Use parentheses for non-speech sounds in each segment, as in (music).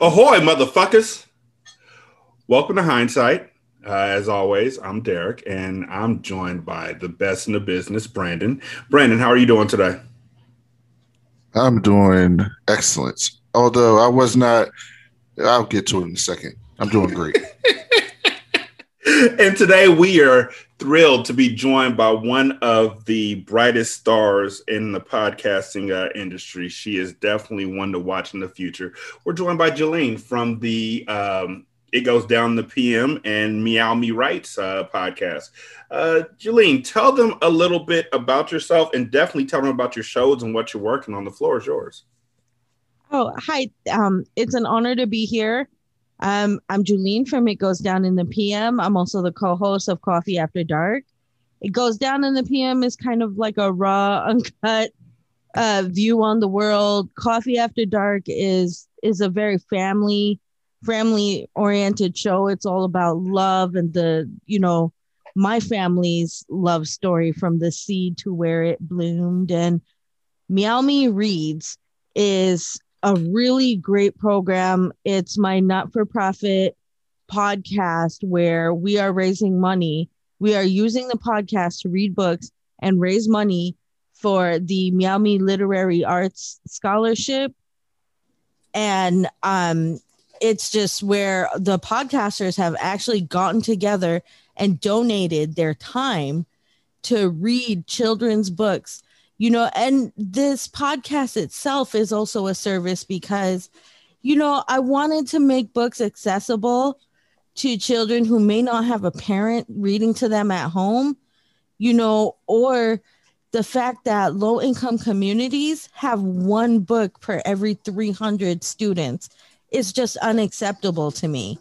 Ahoy, motherfuckers! Welcome to Hindsight. Uh, as always, I'm Derek, and I'm joined by the best in the business, Brandon. Brandon, how are you doing today? I'm doing excellent. Although I was not, I'll get to it in a second. I'm doing great. (laughs) and today we are thrilled to be joined by one of the brightest stars in the podcasting uh, industry. She is definitely one to watch in the future. We're joined by Juleen from the um, It Goes Down the PM and Meow Me Rights uh, podcast. Uh, Juleen, tell them a little bit about yourself and definitely tell them about your shows and what you're working on. The floor is yours. Oh, hi. Um, it's an honor to be here. Um, I'm Juleen from It Goes Down in the PM. I'm also the co-host of Coffee After Dark. It Goes Down in the PM is kind of like a raw, (laughs) uncut uh, view on the world. Coffee After Dark is is a very family family oriented show. It's all about love and the you know my family's love story from the seed to where it bloomed. And Meow Me Reads is a really great program. It's my not for profit podcast where we are raising money. We are using the podcast to read books and raise money for the Miami Literary Arts Scholarship. And um, it's just where the podcasters have actually gotten together and donated their time to read children's books you know and this podcast itself is also a service because you know i wanted to make books accessible to children who may not have a parent reading to them at home you know or the fact that low income communities have one book per every 300 students is just unacceptable to me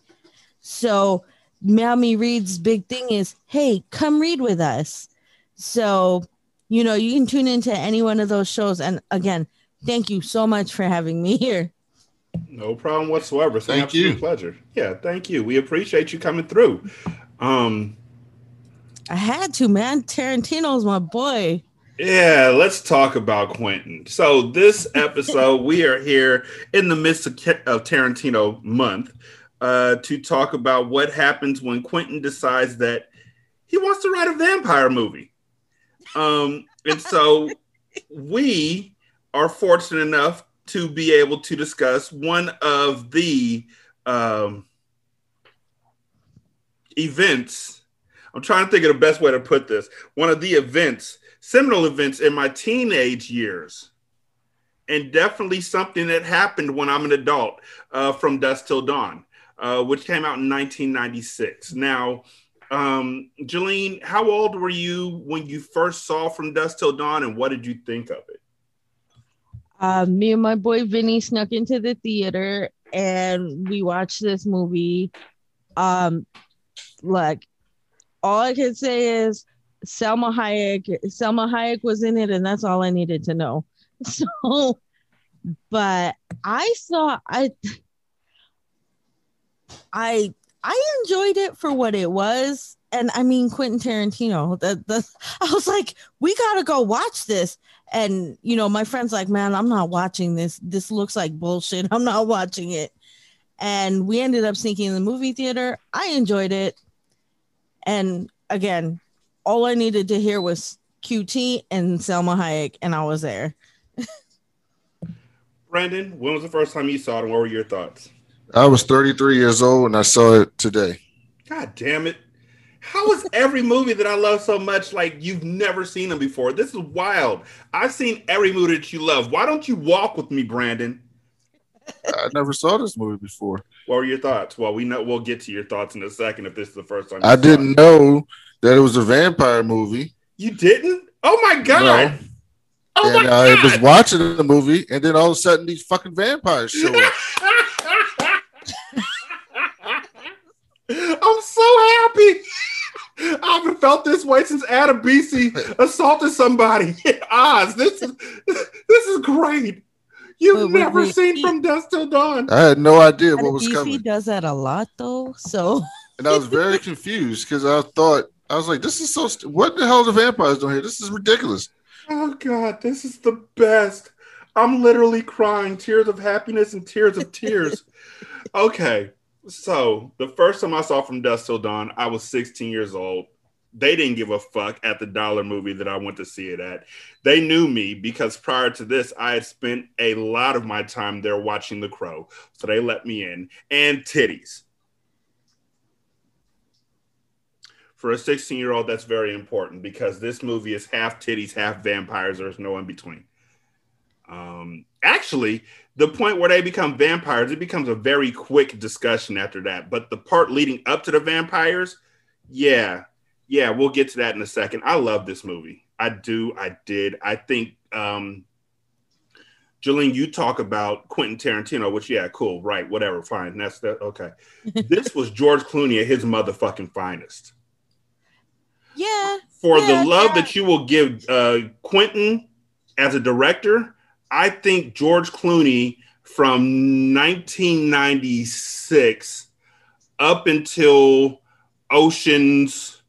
so Mammy Reed's big thing is, hey, come read with us. So you know, you can tune into any one of those shows. And again, thank you so much for having me here. No problem whatsoever. It's thank you. Pleasure. Yeah, thank you. We appreciate you coming through. Um, I had to, man. Tarantino's my boy. Yeah, let's talk about Quentin. So this episode, we are here in the midst of, of Tarantino month uh, to talk about what happens when Quentin decides that he wants to write a vampire movie. Um, and so we are fortunate enough to be able to discuss one of the um, events. I'm trying to think of the best way to put this. One of the events, seminal events in my teenage years, and definitely something that happened when I'm an adult uh, from Dusk Till Dawn, uh, which came out in 1996. Now, um, Juleen, how old were you when you first saw From Dusk Till Dawn, and what did you think of it? Uh, me and my boy Vinny snuck into the theater and we watched this movie. Um, like all I can say is Salma Hayek. Salma Hayek was in it, and that's all I needed to know. (laughs) So, but I saw I I I enjoyed it for what it was. And I mean Quentin Tarantino. The, the (laughs) I was like, we gotta go watch this. And you know, my friend's like, man, I'm not watching this. This looks like bullshit. (laughs) I'm not watching it. And we ended up sneaking in the movie theater. I enjoyed it. And again, all I needed to hear was QT and Salma Hayek, and I was there. (laughs) Brandon, when was the first time you saw it and what were your thoughts? I was 33 years old and I saw it today. God damn it. How is every movie that I love so much like you've never seen them before? This is wild. I've seen every movie that you love. Why don't you walk with me, Brandon? I never saw this movie before. What were your thoughts? Well, we know we'll get to your thoughts in a second if this is the first time. I didn't it. know that it was a vampire movie. You didn't? Oh my god! No. Oh and I was watching the movie, and then all of a sudden these fucking vampires show up. (laughs) I'm so happy. (laughs) I haven't felt this way since Adebisi assaulted somebody in (laughs) Oz. This is this is great. You've wait, never wait, seen wait. From Dusk Till Dawn. I had no idea Adam what was coming. He does that a lot though, so. and I was very (laughs) confused because I thought I was like, "This is so. St- what the hell are the vampires doing here? This is ridiculous." Oh God, this is the best. I'm literally crying tears of happiness and tears of tears. okay. So the first time I saw From Dusk Till Dawn, I was 16 years old. They didn't give a fuck at the dollar movie that I went to see it at. They knew me because prior to this, I had spent a lot of my time there watching The Crow. So they let me in and titties. For a 16 year old, that's very important because this movie is half titties, half vampires. There's no in between. Um, actually, the point where they become vampires, it becomes a very quick discussion after that. But the part leading up to the vampires, yeah, yeah, we'll get to that in a second. I love this movie. I do. I did. I think, um, Juleen, you talk about Quentin Tarantino, which, yeah, cool, right, whatever, fine. That's that. Okay. (laughs) this was George Clooney at his motherfucking finest. Yeah. For yeah, the love yeah. that you will give uh, Quentin as a director, I think George Clooney from 1996 up until Ocean's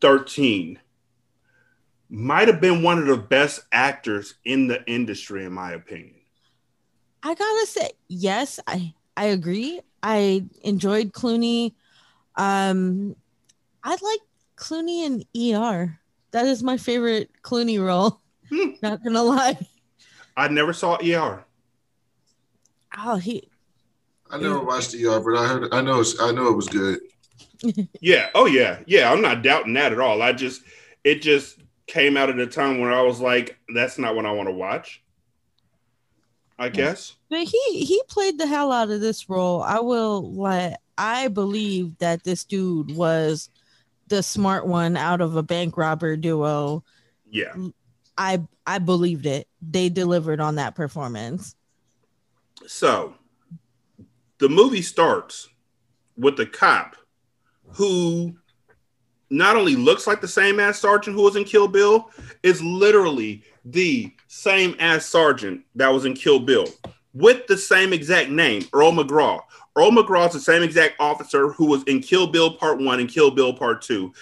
13 might have been one of the best actors in the industry, in my opinion. I gotta say, yes, I I agree. I enjoyed Clooney. Um, I like Clooney in ER. That is my favorite Clooney role. Hmm. Not gonna lie. I never saw ER. Oh, he. I never watched ER, but I heard. I know. I know it was good. (laughs) Yeah. Oh yeah. Yeah. I'm not doubting that at all. I just it just came out at a time when I was like, that's not what I want to watch. I guess. But he he played the hell out of this role. I will let. I believe that this dude was the smart one out of a bank robber duo. Yeah. I I believed it. They delivered on that performance. So the movie starts with the cop who not only looks like the same ass Sergeant who was in Kill Bill, is literally the same ass Sergeant that was in Kill Bill with the same exact name, Earl McGraw. Earl McGraw is the same exact officer who was in Kill Bill Part 1 and Kill Bill Part 2.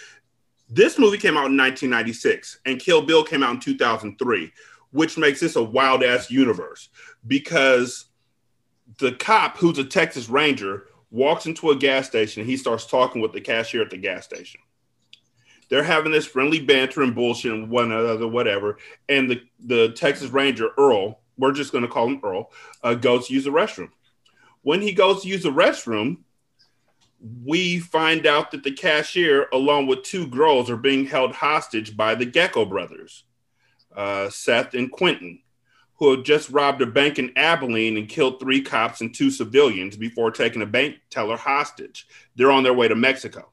This movie came out in 1996 and Kill Bill came out in 2003, which makes this a wild ass universe because the cop who's a Texas Ranger walks into a gas station and he starts talking with the cashier at the gas station. They're having this friendly banter and bullshit and one another, whatever. And the, the Texas Ranger, Earl, we're just going to call him Earl, uh, goes to use the restroom. When he goes to use the restroom, we find out that the cashier, along with two girls, are being held hostage by the Gecko brothers, uh, Seth and Quentin, who had just robbed a bank in Abilene and killed three cops and two civilians before taking a bank teller hostage. They're on their way to Mexico.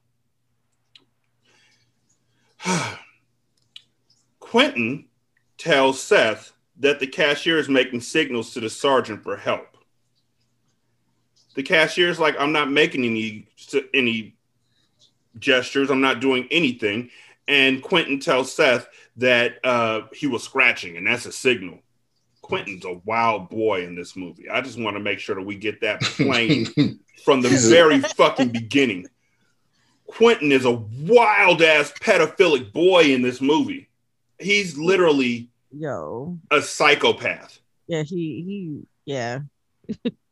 (sighs) Quentin tells Seth that the cashier is making signals to the sergeant for help. The cashier is like, I'm not making any any gestures. I'm not doing anything. And Quentin tells Seth that uh, he was scratching, and that's a signal. Quentin's a wild boy in this movie. I just want to make sure that we get that plain (laughs) from the very fucking beginning. Quentin is a wild ass pedophilic boy in this movie. He's literally Yo. a psychopath. Yeah, he he yeah. (laughs)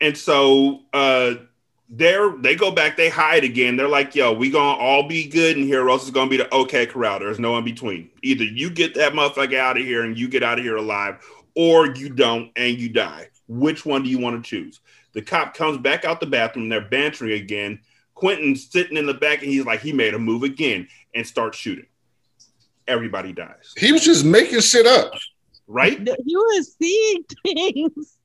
And so uh they're they go back, they hide again. They're like, yo, we gonna all be good in here, or else it's gonna be the O.K. Corral. There's no in between. Either you get that motherfucker out of here and you get out of here alive, or you don't and you die. Which one do you want to choose? The cop comes back out the bathroom, they're bantering again. Quentin's sitting in the back and he's like, he made a move again and starts shooting. Everybody dies. He was just making shit up. Right? He was seeing things,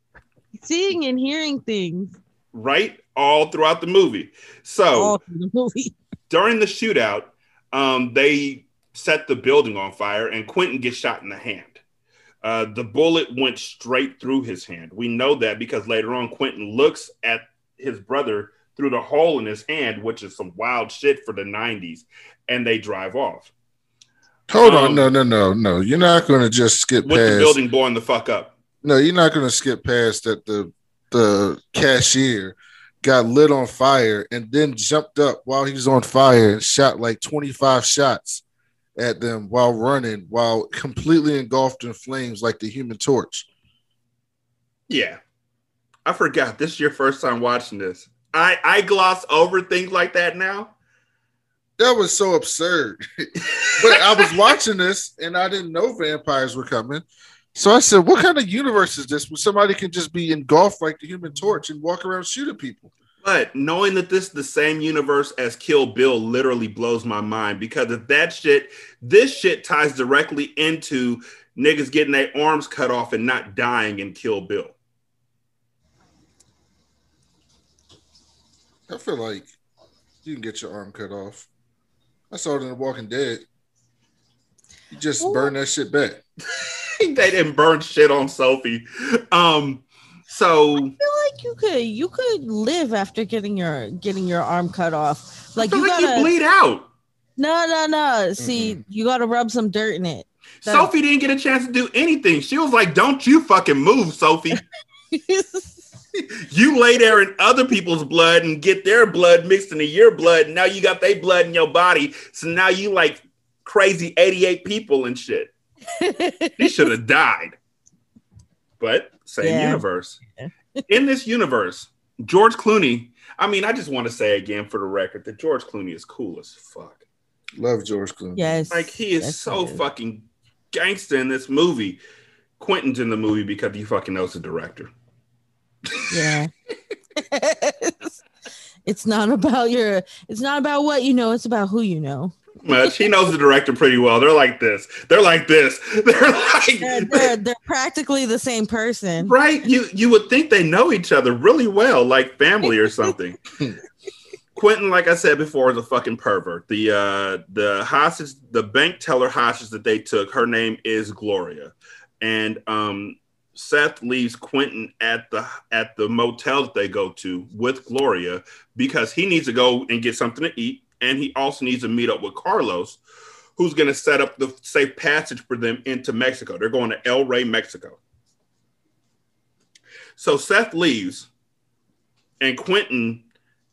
seeing and hearing things Right? All throughout the movie. So the movie. during the shootout, um, they set the building on fire, and Quentin gets shot in the hand. Uh, the bullet went straight through his hand. We know that because later on, Quentin looks at his brother through the hole in his hand, which is some wild shit for the 90s, and they drive off. Hold Um, on, no, no, no, no. You're not going to just skip With the building blowing the fuck up. No, you're not going to skip past that. The the cashier got lit on fire and then jumped up while he was on fire and shot like 25 shots at them while running, while completely engulfed in flames like the Human Torch. Yeah, I forgot. This is your first time watching this. I I gloss over things like that now. That was so absurd. (laughs) but I was watching this and I didn't know vampires were coming. So I said, "What kind of universe is this where somebody can just be engulfed like the Human Torch and walk around shooting people?" But knowing that this is the same universe as Kill Bill literally blows my mind because if that shit, this shit ties directly into niggas getting their arms cut off and not dying in Kill Bill. I feel like you can get your arm cut off. I saw it in The Walking Dead. You just burn that shit back. (laughs) they didn't burn shit on Sophie. Um, so I feel like you could you could live after getting your getting your arm cut off. Like I feel you like gotta you bleed out. no no no. See, you gotta rub some dirt in it. That- Sophie didn't get a chance to do anything. She was like, "Don't you fucking move, Sophie." (laughs) you lay there in other people's blood and get their blood mixed into your blood. And now you got their blood in your body. So now you like crazy 88 people and shit. (laughs) He should have died. But same Yeah. universe. In this universe, George Clooney, I mean, I just want to say again for the record that George Clooney is cool as fuck. Love George Clooney. yes. Like he is Yes, so he is. fucking gangster in this movie. Quentin's in the movie because he fucking knows the director. Yeah. (laughs) (laughs) it's not about your it's not about what you know, it's about who you know. Much he knows the director pretty well. They're like this. They're like this. (laughs) They're like They're, they're, they're practically the same person. right. You you would think they know each other really well, like family or something. (laughs) Quentin, like I said before, is a fucking pervert. The uh the hostage, the bank teller hostage that they took, her name is Gloria. And um Seth leaves Quentin at the at the motel that they go to with Gloria because he needs to go and get something to eat, and he also needs to meet up with Carlos, who's going to set up the safe passage for them into Mexico. They're going to El Rey, Mexico. So Seth leaves, and Quentin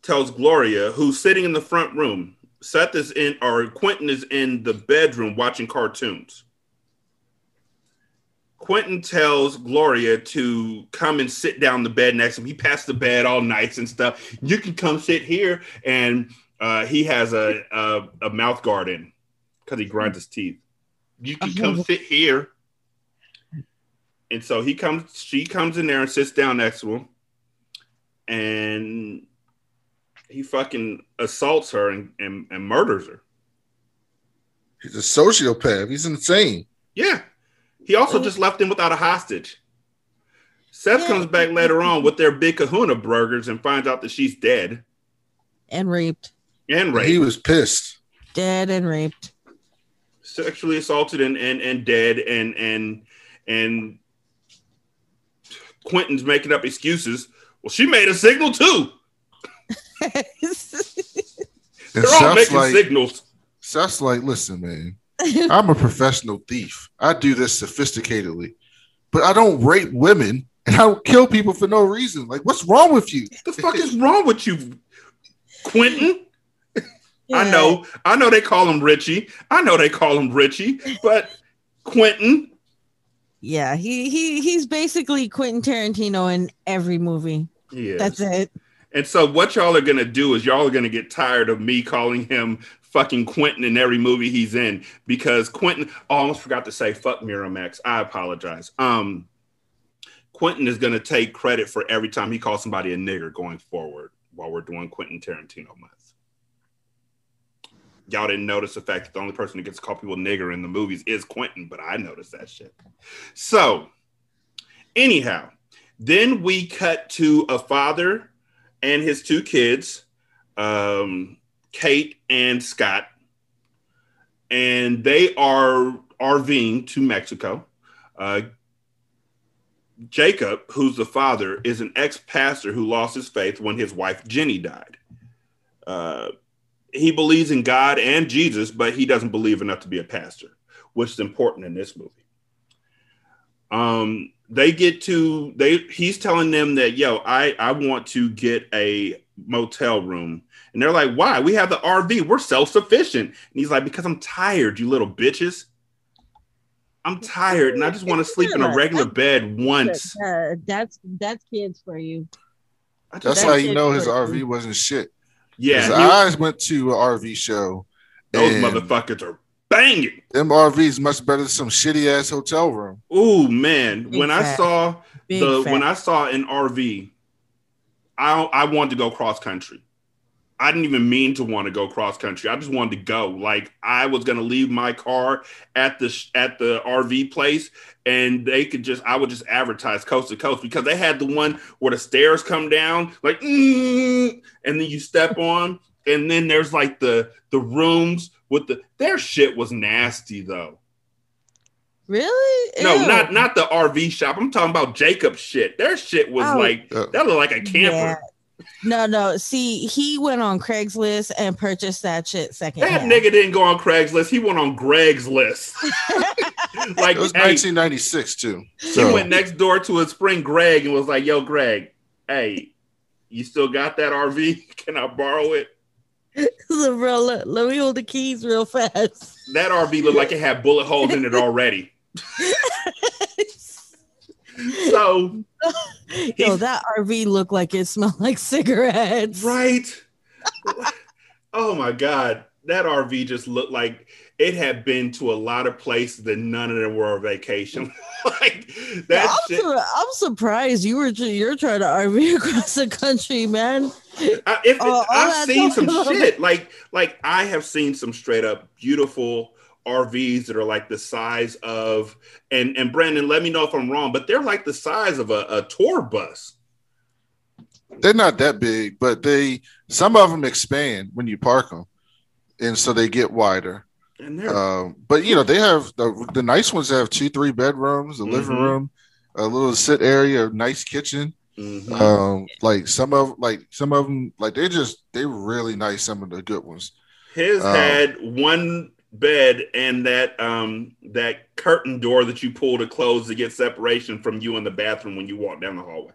tells Gloria, who's sitting in the front room. Seth is in, or Quentin is in the bedroom watching cartoons. Quentin tells Gloria to come and sit down the bed next to him. He passed the bed all nights and stuff. You can come sit here, and uh, he has a, a a mouth guard in because he grinds his teeth. You can come sit here, and so he comes. She comes in there and sits down next to him, and he fucking assaults her and, and, and murders her. He's a sociopath. He's insane. Yeah. He also just left him without a hostage. Seth Yeah. comes back later on with their big kahuna burgers and finds out that she's dead And raped. And raped. He was pissed. Dead and raped. sexually assaulted and, and, and dead and and and Quentin's making up excuses. Well, she made a signal too. (laughs) And They're all making like, signals. Seth's like, listen, man, (laughs) I'm a professional thief. I do this sophisticatedly, but I don't rape women and I don't kill people for no reason. Like, what's wrong with you? The fuck is wrong with you, Quentin? I know, I know they call him Richie. I know they call him Richie, but Quentin, Yeah, he he he's basically Quentin Tarantino in every movie. yeah. That's it. And so what y'all are gonna do is y'all are gonna get tired of me calling him fucking Quentin in every movie he's in because Quentin oh, I almost forgot to say fuck Miramax. I apologize. Um Quentin is gonna take credit for every time he calls somebody a nigger going forward while we're doing Quentin Tarantino month. Y'all didn't notice the fact that the only person who gets to call people nigger in the movies is Quentin, but I noticed that shit. So anyhow, then we cut to a father and his two kids, um, Kate and Scott, and they are RVing to Mexico. Uh, Jacob, who's the father, is an ex pastor who lost his faith when his wife Jenny died. Uh, he believes in God and Jesus, but he doesn't believe enough to be a pastor, which is important in this movie. Um, they get to they he's telling them that yo, I I want to get a motel room. And they're like, why? We have the RV. We're self sufficient. And he's like, because I'm tired, you little bitches. I'm tired and I just want to sleep in a regular bed once. Uh, that's that's kids for you. I just- That's how you know his was- RV wasn't shit. Yeah, His he- eyes went to an RV show. those motherfuckers are banging. Them RVs much better than some shitty ass hotel room. Oh man, Big when I saw Big the fat. when I saw an RV, I I wanted to go cross country. I didn't even mean to want to go cross country. I just wanted to go. Like I was gonna leave my car at the sh- at the RV place, and they could just I would just advertise coast to coast because they had the one where the stairs come down, like, mm, and then you step on, and then there's like the the rooms with the their shit was nasty though. really? No, not not the RV shop. I'm talking about Jacob's shit. Their shit was Oh. like Uh, that looked like a camper. Yeah. No, no. See, he went on Craigslist and purchased that shit second. That nigga didn't go on Craigslist. He went on Greg's list. (laughs) like It was hey, 1996 too. he went next door to his friend Greg and was like, "Yo, Greg, hey, you still got that RV? (laughs) Can I borrow it?" (laughs) the real. Let, let me hold the keys real fast. That RV looked like it had bullet holes in it already. So (laughs) Yo, that RV looked like it smelled like cigarettes. right. (laughs) oh my god, that RV just looked like it had been to a lot of places and none of them were a vacation. (laughs) like that I'm, shit. I'm surprised you were you're trying to RV across the country, man. I, I've that seen some shit like like I have seen some straight up beautiful RVs that are like the size of and and Brandon, let me know if I'm wrong, but they're like the size of a, a tour bus. they're not that big, but they some of them expand when you park them, and so they get wider. And they're Um, but you know they have the, the nice ones have two, three bedrooms, a living Mhm. room, a little sit area, nice kitchen. Mhm. Um, like some of like some of them, like they just they really nice. Some of the good ones. his um, had one bed and that um that curtain door that you pull to close to get separation from you in the bathroom when you walk down the hallway.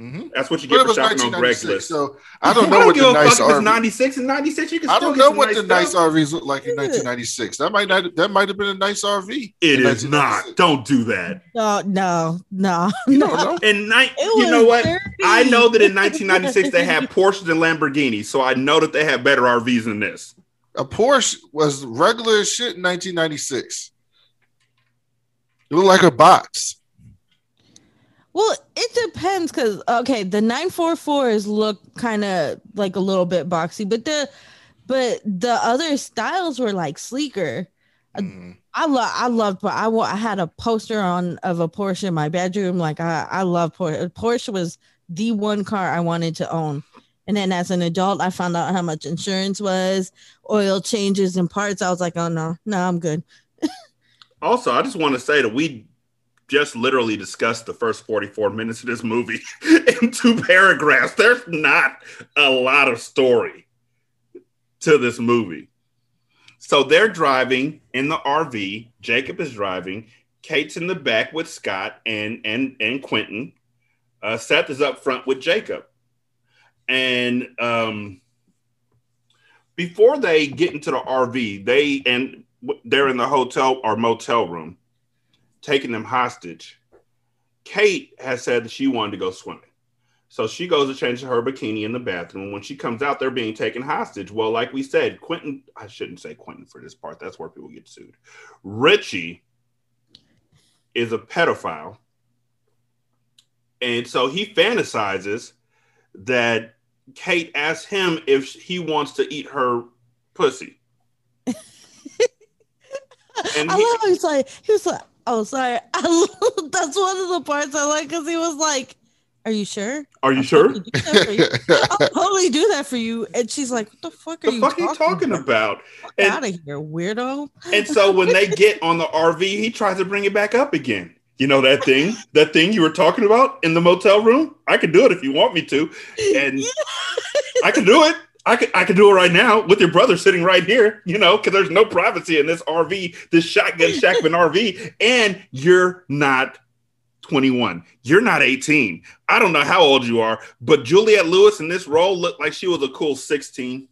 Mhm. That's what you get it for was shopping on Greg's 1996, list. so I don't (laughs) know what the nice fuck RV. 96 and 96 you can I don't know what nice the nice. RVs look like in 1996. That might not. That might have been a nice RV. It is not. Don't do that. No, no, no, (laughs) You no. know. And night, It you know what? dirty. I know that in (laughs) 1996 they had Porsches and Lamborghinis, so I know that they had better RVs than this. A Porsche was regular as shit in 1996. It looked like a box. Well, it depends because okay, the nine four fours look kind of like a little bit boxy, but the but the other styles were like sleeker. Mhm. I love I loved but I I had a poster on of a Porsche in my bedroom. Like I I love Porsche. Porsche was the one car I wanted to own. And then as an adult, I found out how much insurance was, oil changes and parts. I was like, oh no, no, I'm good. (laughs) Also, I just want to say that we just literally discussed the first 44 minutes of this movie (laughs) in two paragraphs. There's not a lot of story to this movie. So they're driving in the RV. Jacob is driving. Kate's in the back with Scott and and and Quentin. Uh, Seth is up front with Jacob. And um, before they get into the RV, they and they're in the hotel or motel room, taking them hostage. Kate has said that she wanted to go swimming. So she goes to change her bikini in the bathroom. When she comes out, they're being taken hostage. Well, like we said, Quentin, I shouldn't say Quentin for this part. That's where people get sued. Richie is a pedophile. And so he fantasizes that Kate asks him if he wants to eat her pussy. (laughs) And I he- love how he's like he was like, oh sorry. (laughs) I love, that's one of the parts I like because he was like, Are you sure? Are you I'll sure? totally do that for you. I'll (laughs) totally do that for you. And she's like, What the fuck are The you fuck are you talking about? And- Out of here, weirdo. And so when they get on the RV, he tries to bring it back up again. You know that thing, that thing you were talking about in the motel room? I can do it if you want me to. And I can do it. I can I can do it right now with your brother sitting right here, you know, because there's no privacy in this RV, this shotgun shack shackman RV, and you're not 21. You're not 18. I don't know how old you are, but Juliette Lewis in this role looked like she was a cool 16.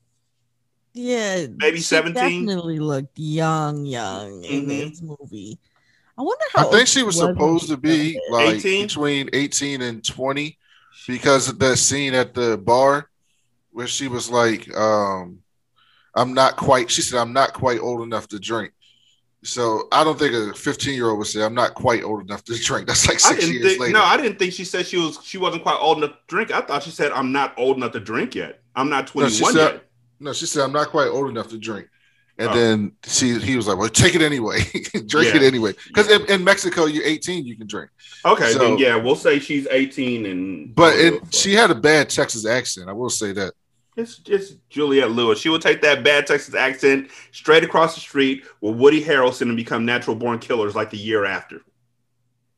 Yeah, Maybe she 17? Definitely looked young, young in Mhm. this movie. I wonder how. I think she was when supposed to be like 18? between 18 and 20 because of that scene at the bar where she was like, um, I'm not quite, she said, I'm not quite old enough to drink. So I don't think a 15 year old would say, I'm not quite old enough to drink. That's like six years think later. no, I didn't think she said she was she wasn't quite old enough to drink. I thought she said I'm not old enough to drink yet. I'm not 21 she said- yet. No, she said, I'm not quite old enough to drink. And Oh. then she, he was like, Well, take it anyway. (laughs) drink Yeah. it anyway. Because in, in Mexico, you're 18, you can drink. Okay, So- then yeah, we'll say she's 18 and But it, she had a bad Texas accent. I will say that. It's just Juliette Lewis. She would take that bad Texas accent straight across the street with Woody Harrelson and become natural born killers like the year after.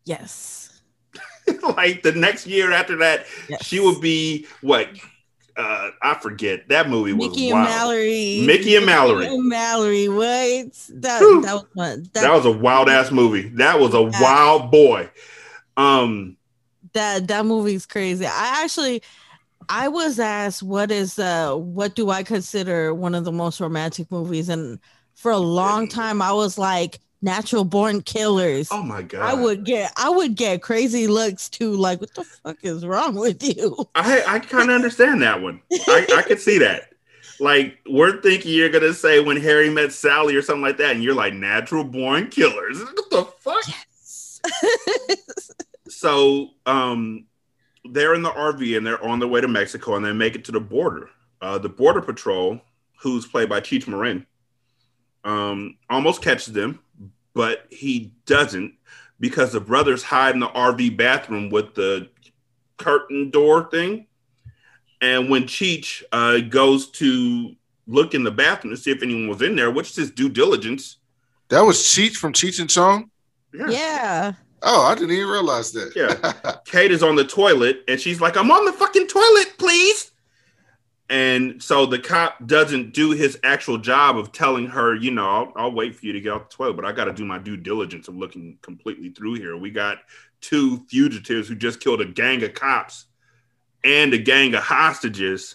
Yes. (laughs) like the next year after that, yes. she would be what? Uh, I forget. That movie was Mickey and wild. Mallory. Mickey and Mallory. Mickey and Mallory. What? That Whew. that was fun. That was a wild ass movie. That was a Yeah. wild boy. Um, that that movie's crazy. I actually I was asked what is uh what do I consider one of the most romantic movies and for a long time I was like natural born killers. oh my god, I would get I would get crazy looks too like what the fuck is wrong with you? I I kind of understand that one. I, I could see that. Like we're thinking you're gonna say when Harry met Sally or something like that, and you're like natural born killers. What the fuck? So um, they're in the RV and they're on their way to Mexico, and they make it to the border. Uh, the border patrol, who's played by Cheech Marin, um, almost catches them, but he doesn't because the brothers hide in the RV bathroom with the curtain door thing. And when Cheech uh, goes to look in the bathroom to see if anyone was in there, which is his due diligence. That was Cheech from Cheech and Chong. yeah. Oh, I didn't even realize that. Yeah. (laughs) Kate is on the toilet and she's like, I'm on the fucking toilet, please. And so the cop doesn't do his actual job of telling her, you know, I'll, I'll wait for you to get off the toilet, but I got to do my due diligence of looking completely through here. We got two fugitives who just killed a gang of cops and a gang of hostages.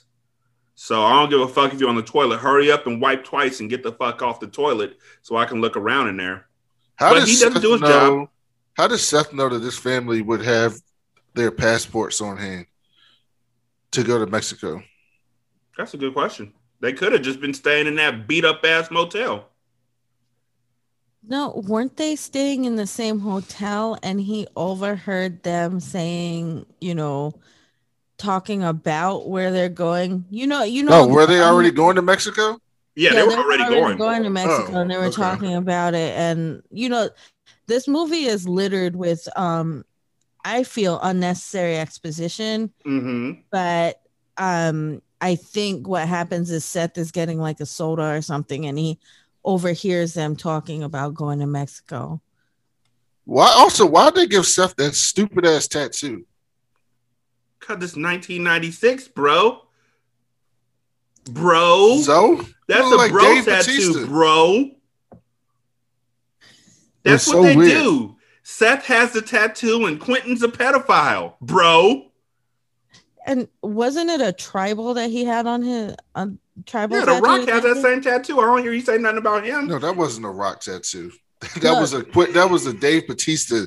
So I don't give a fuck if you're on the toilet. Hurry up and wipe twice and get the fuck off the toilet so I can look around in there. How But does he doesn't Seth do his know, job. How does Seth know that this family would have their passports on hand to go to Mexico? That's a good question. They could have just been staying in that beat up ass motel. No, weren't they staying in the same hotel and he overheard them saying, you know, talking about where they're going? You know, you know No, were they um, already going to Mexico? Yeah, they were already going. to Mexico Oh, and they were okay. talking about it. And you know, this movie is littered with um I feel unnecessary exposition, hmm but um I think what happens is Seth is getting like a soda or something and he overhears them talking about going to Mexico. Why? Also, why'd they give Seth that stupid ass tattoo? Cause it's 1996, bro. Bro, So that's a like bro Dave tattoo, Bautista. bro. That's It's what so they weird. do. Seth has the tattoo, and Quentin's a pedophile, bro. And wasn't it a tribal that he had on his a tribal? Yeah, The tattoo Rock or has that same tattoo. I don't hear you say nothing about him. no, that wasn't a rock tattoo. (laughs) that No. was a quit. That was a Dave Batista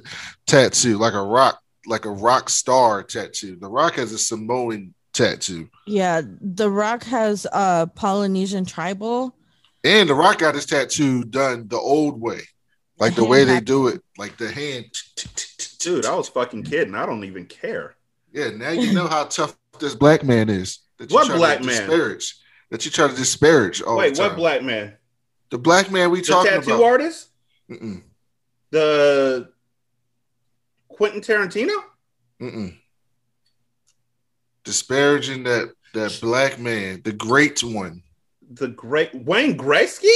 tattoo, like a rock, like a rock star tattoo. The Rock has a Samoan tattoo, Yeah, The Rock has a Polynesian tribal. and The Rock got his tattoo done the old way, like the hand way they do it, like the hand. Dude, I was fucking kidding. I don't even care. Yeah, now you know how tough this black man is. That you What try black to man? Disparage. That you try to disparage all Wait, the time. what black man? The black man we The talking tattoo about? artist? Mm-mm, The Quentin Tarantino? mm-mm. Disparaging that that black man, the great one. The great Wayne Gretzky?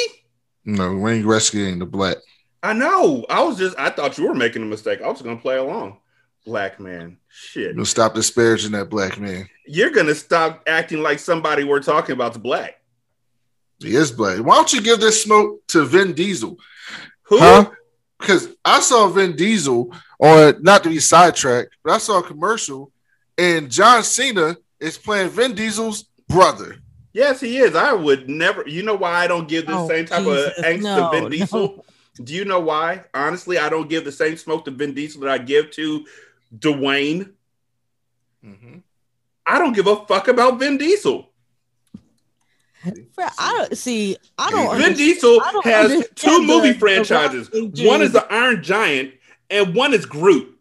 No, Wayne Gretzky ain't the black. I know. I was just I thought you were making a mistake. I was gonna play along. Black man. Shit. You'll stop disparaging that black man. You're gonna stop acting like somebody we're talking about's black. He is black. Why don't you give this smoke to Vin Diesel? Who? Huh? because I saw Vin Diesel, or not to be sidetracked, but I saw a commercial, and John Cena is playing Vin Diesel's brother. Yes, he is. I would never. You know why I don't give the Oh, same type Jesus, of angst no, to Vin Diesel? no. Do you know why? Honestly, I don't give the same smoke to Vin Diesel that I give to Dwayne. Mm-hmm. I don't give a fuck about Vin Diesel. Fr- I don't see. I don't. Vin understand- Diesel don't has two movie the franchises. Rock One is the Iron Giant, and one is Groot.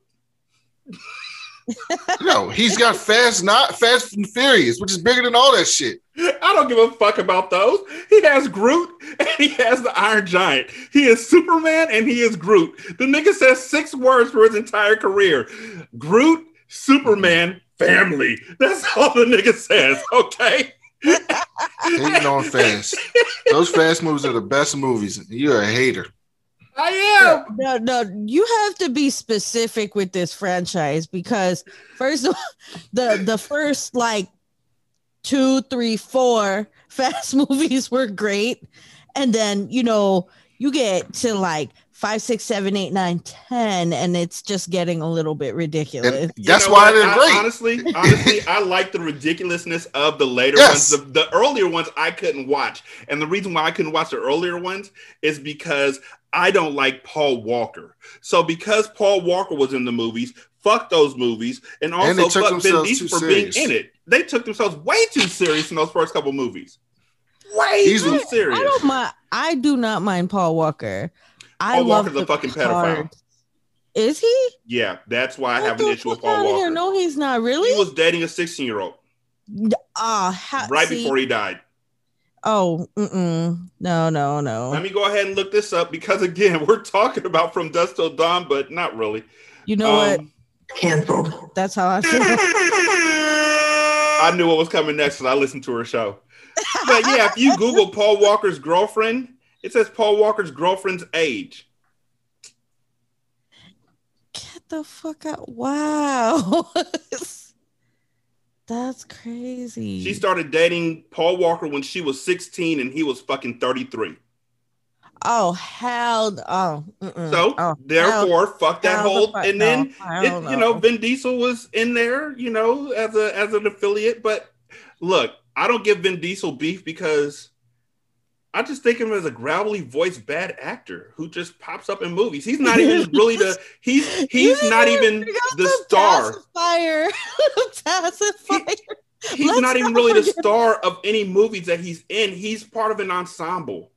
No, he's got Fast Not Fast and Furious, which is bigger than all that shit. I don't give a fuck about those. He has Groot and he has the Iron Giant. He is Superman and he is Groot. The nigga says six words for his entire career Groot, Superman, family. That's all the nigga says, okay? Hating on Fast. Those Fast movies are the best movies. You're a hater. I am. No, no, you have to be specific with this franchise because first of all, the the first like two, three, four (laughs) fast movies were great. And then, you know, you get to like five, six, seven, eight, nine, ten, and it's just getting a little bit ridiculous. And You that's know why what? they're I- great. Honestly, honestly, I like the ridiculousness of the later Yes. ones. The, the earlier ones I couldn't watch, and the reason why I couldn't watch the earlier ones is because I don't like Paul Walker. So because Paul Walker was in the movies, fuck those movies, and And also took fuck Vin Diesel too for being in it. They took themselves way too serious in those first couple movies. Way He's- too I serious. don't mind. I do not mind Paul Walker. I Paul love Walker's a the fucking pedophile. Is he? Yeah, that's why I What have an issue with fuck outta Paul here? Walker. No, he's not really. He was dating a 16 year old Ah, ha- right see- before he died. Oh, mm-mm. no, no, no. Let me go ahead and look this up because again, (laughs) we're talking about from dusk till dawn, but not really. you know what? Um, Cancelled. That's how I feel. (laughs) (laughs) I knew what was coming next because I listened to her show. But yeah, if you Google Paul Walker's girlfriend, it says Paul Walker's girlfriend's age. Get the fuck out! Wow, that's crazy. She started dating Paul Walker when she was 16 and he was fucking 33. oh hell! Oh, mm-mm. So oh, therefore, fuck that hell the whole. And then Hell it, you know, no. Vin Diesel was in there, you know, as a as an affiliate. But look, I don't give Vin Diesel beef because I just think of him as a gravelly voiced bad actor who just pops up in movies. He's not even really the he's (laughs) he's didn't even even bring up the star. Pacifier. (laughs) pacifier. He's Let's not even not really the star of any movies that he's in. He's part of an ensemble,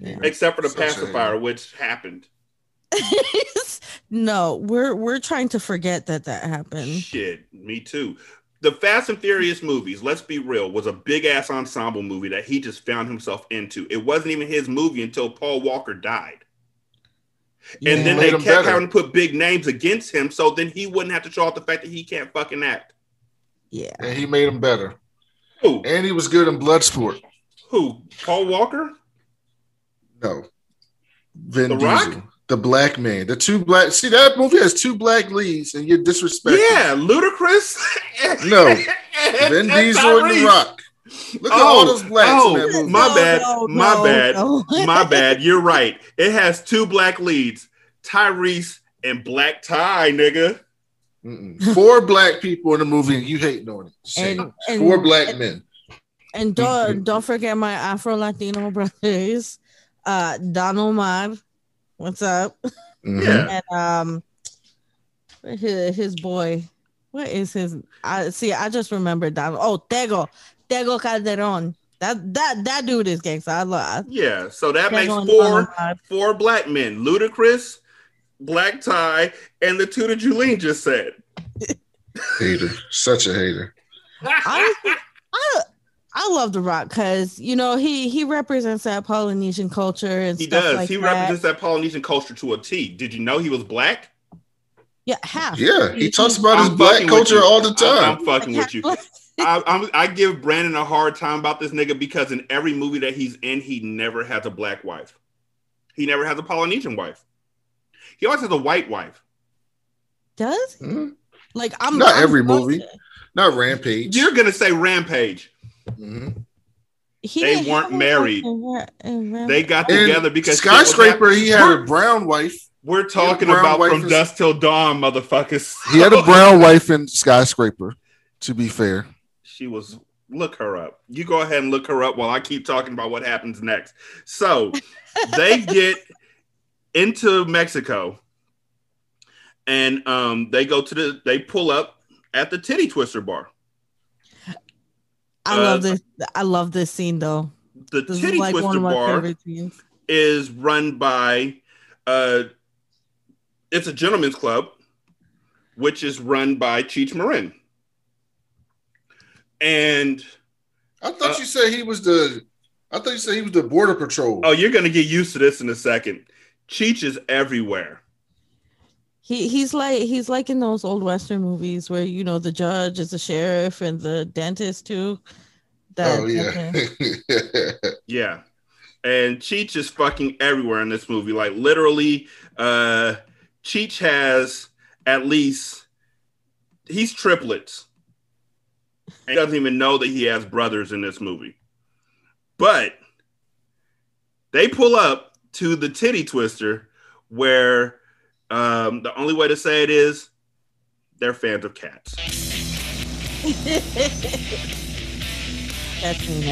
Yeah. except for the Such a- pacifier, which happened. (laughs) no, we're we're trying to forget that that happened. Shit, me too. The Fast and Furious movies, let's be real, was a big ass ensemble movie that he just found himself into. It wasn't even his movie until Paul Walker died. And then they kept better. having to put big names against him so then he wouldn't have to show off the fact that he can't fucking act. yeah, And he made him better. Who? And he was good in Bloodsport. Who? Paul Walker? No. Vin The Diesel. Rock? The black man. The two black see that movie has two black leads and you're disrespecting. Yeah, Ludacris. No. (laughs) and- Vin and Diesel and The Rock. Look at Oh, all those blacks oh, in that movie. my No, bad, no, my no, bad, no. (laughs) my bad. You're right. It has two black leads, Tyrese and Black Tie, nigga. Mm-mm. Four black people in the movie and you hating on it. And- and- Four black and- men. And don't don't forget my Afro Latino (laughs) brothers, uh, Don Omar, what's up? Mhm. Yeah. And um, his, his boy, what is his? I see. I just remember Don. Oh, Tego, Tego Calderon. That that that dude is gangster. I love. Yeah, so that makes Tego and four four black men: Ludacris, Black Tie, and the two that Juleen just said. Hater. Such a hater. Honestly, (laughs) I I love The Rock because you know he he represents that Polynesian culture and He stuff does. like he that. represents that Polynesian culture to a T. Did you know he was black? yeah, half. Yeah, he talks about his I'm black culture all the time. I'm fucking with you. I, I'm, I give Brandon a hard time about this nigga because in every movie that he's in, he never has a black wife. He never has a Polynesian wife. He always has a white wife. Does he? Mhm. like I'm Not I'm every movie. to- Not Rampage. You're gonna say Rampage. Mhm. He They weren't married. ra- They got And together because skyscraper. He had a brown wife. We're talking about from is- dusk till dawn, motherfuckers. He had a (laughs) brown wife in skyscraper. To be fair, She was. Look her up. You go ahead and look her up while I keep talking about what happens next. So (laughs) they get into Mexico, and um, they go to the. They pull up at the Titty Twister bar. I uh, love this. I love this scene though. The This Titty is like one Twister of my bar favorite scenes. is run by. Uh, it's a gentleman's club, which is run by Cheech Marin. And I thought Uh, you said he was the. I thought you said he was the border patrol. oh, you're gonna get used to this in a second. Cheech is everywhere. He he's like he's like in those old western movies where you know the judge is the sheriff and the dentist too. That, oh that- yeah. (laughs) Yeah. And Cheech is fucking everywhere in this movie. Like literally, uh Cheech has at least he's triplets. He doesn't even know that he has brothers in this movie. But they pull up to the titty twister where um the only way to say it is they're fans of cats. (laughs) Best scene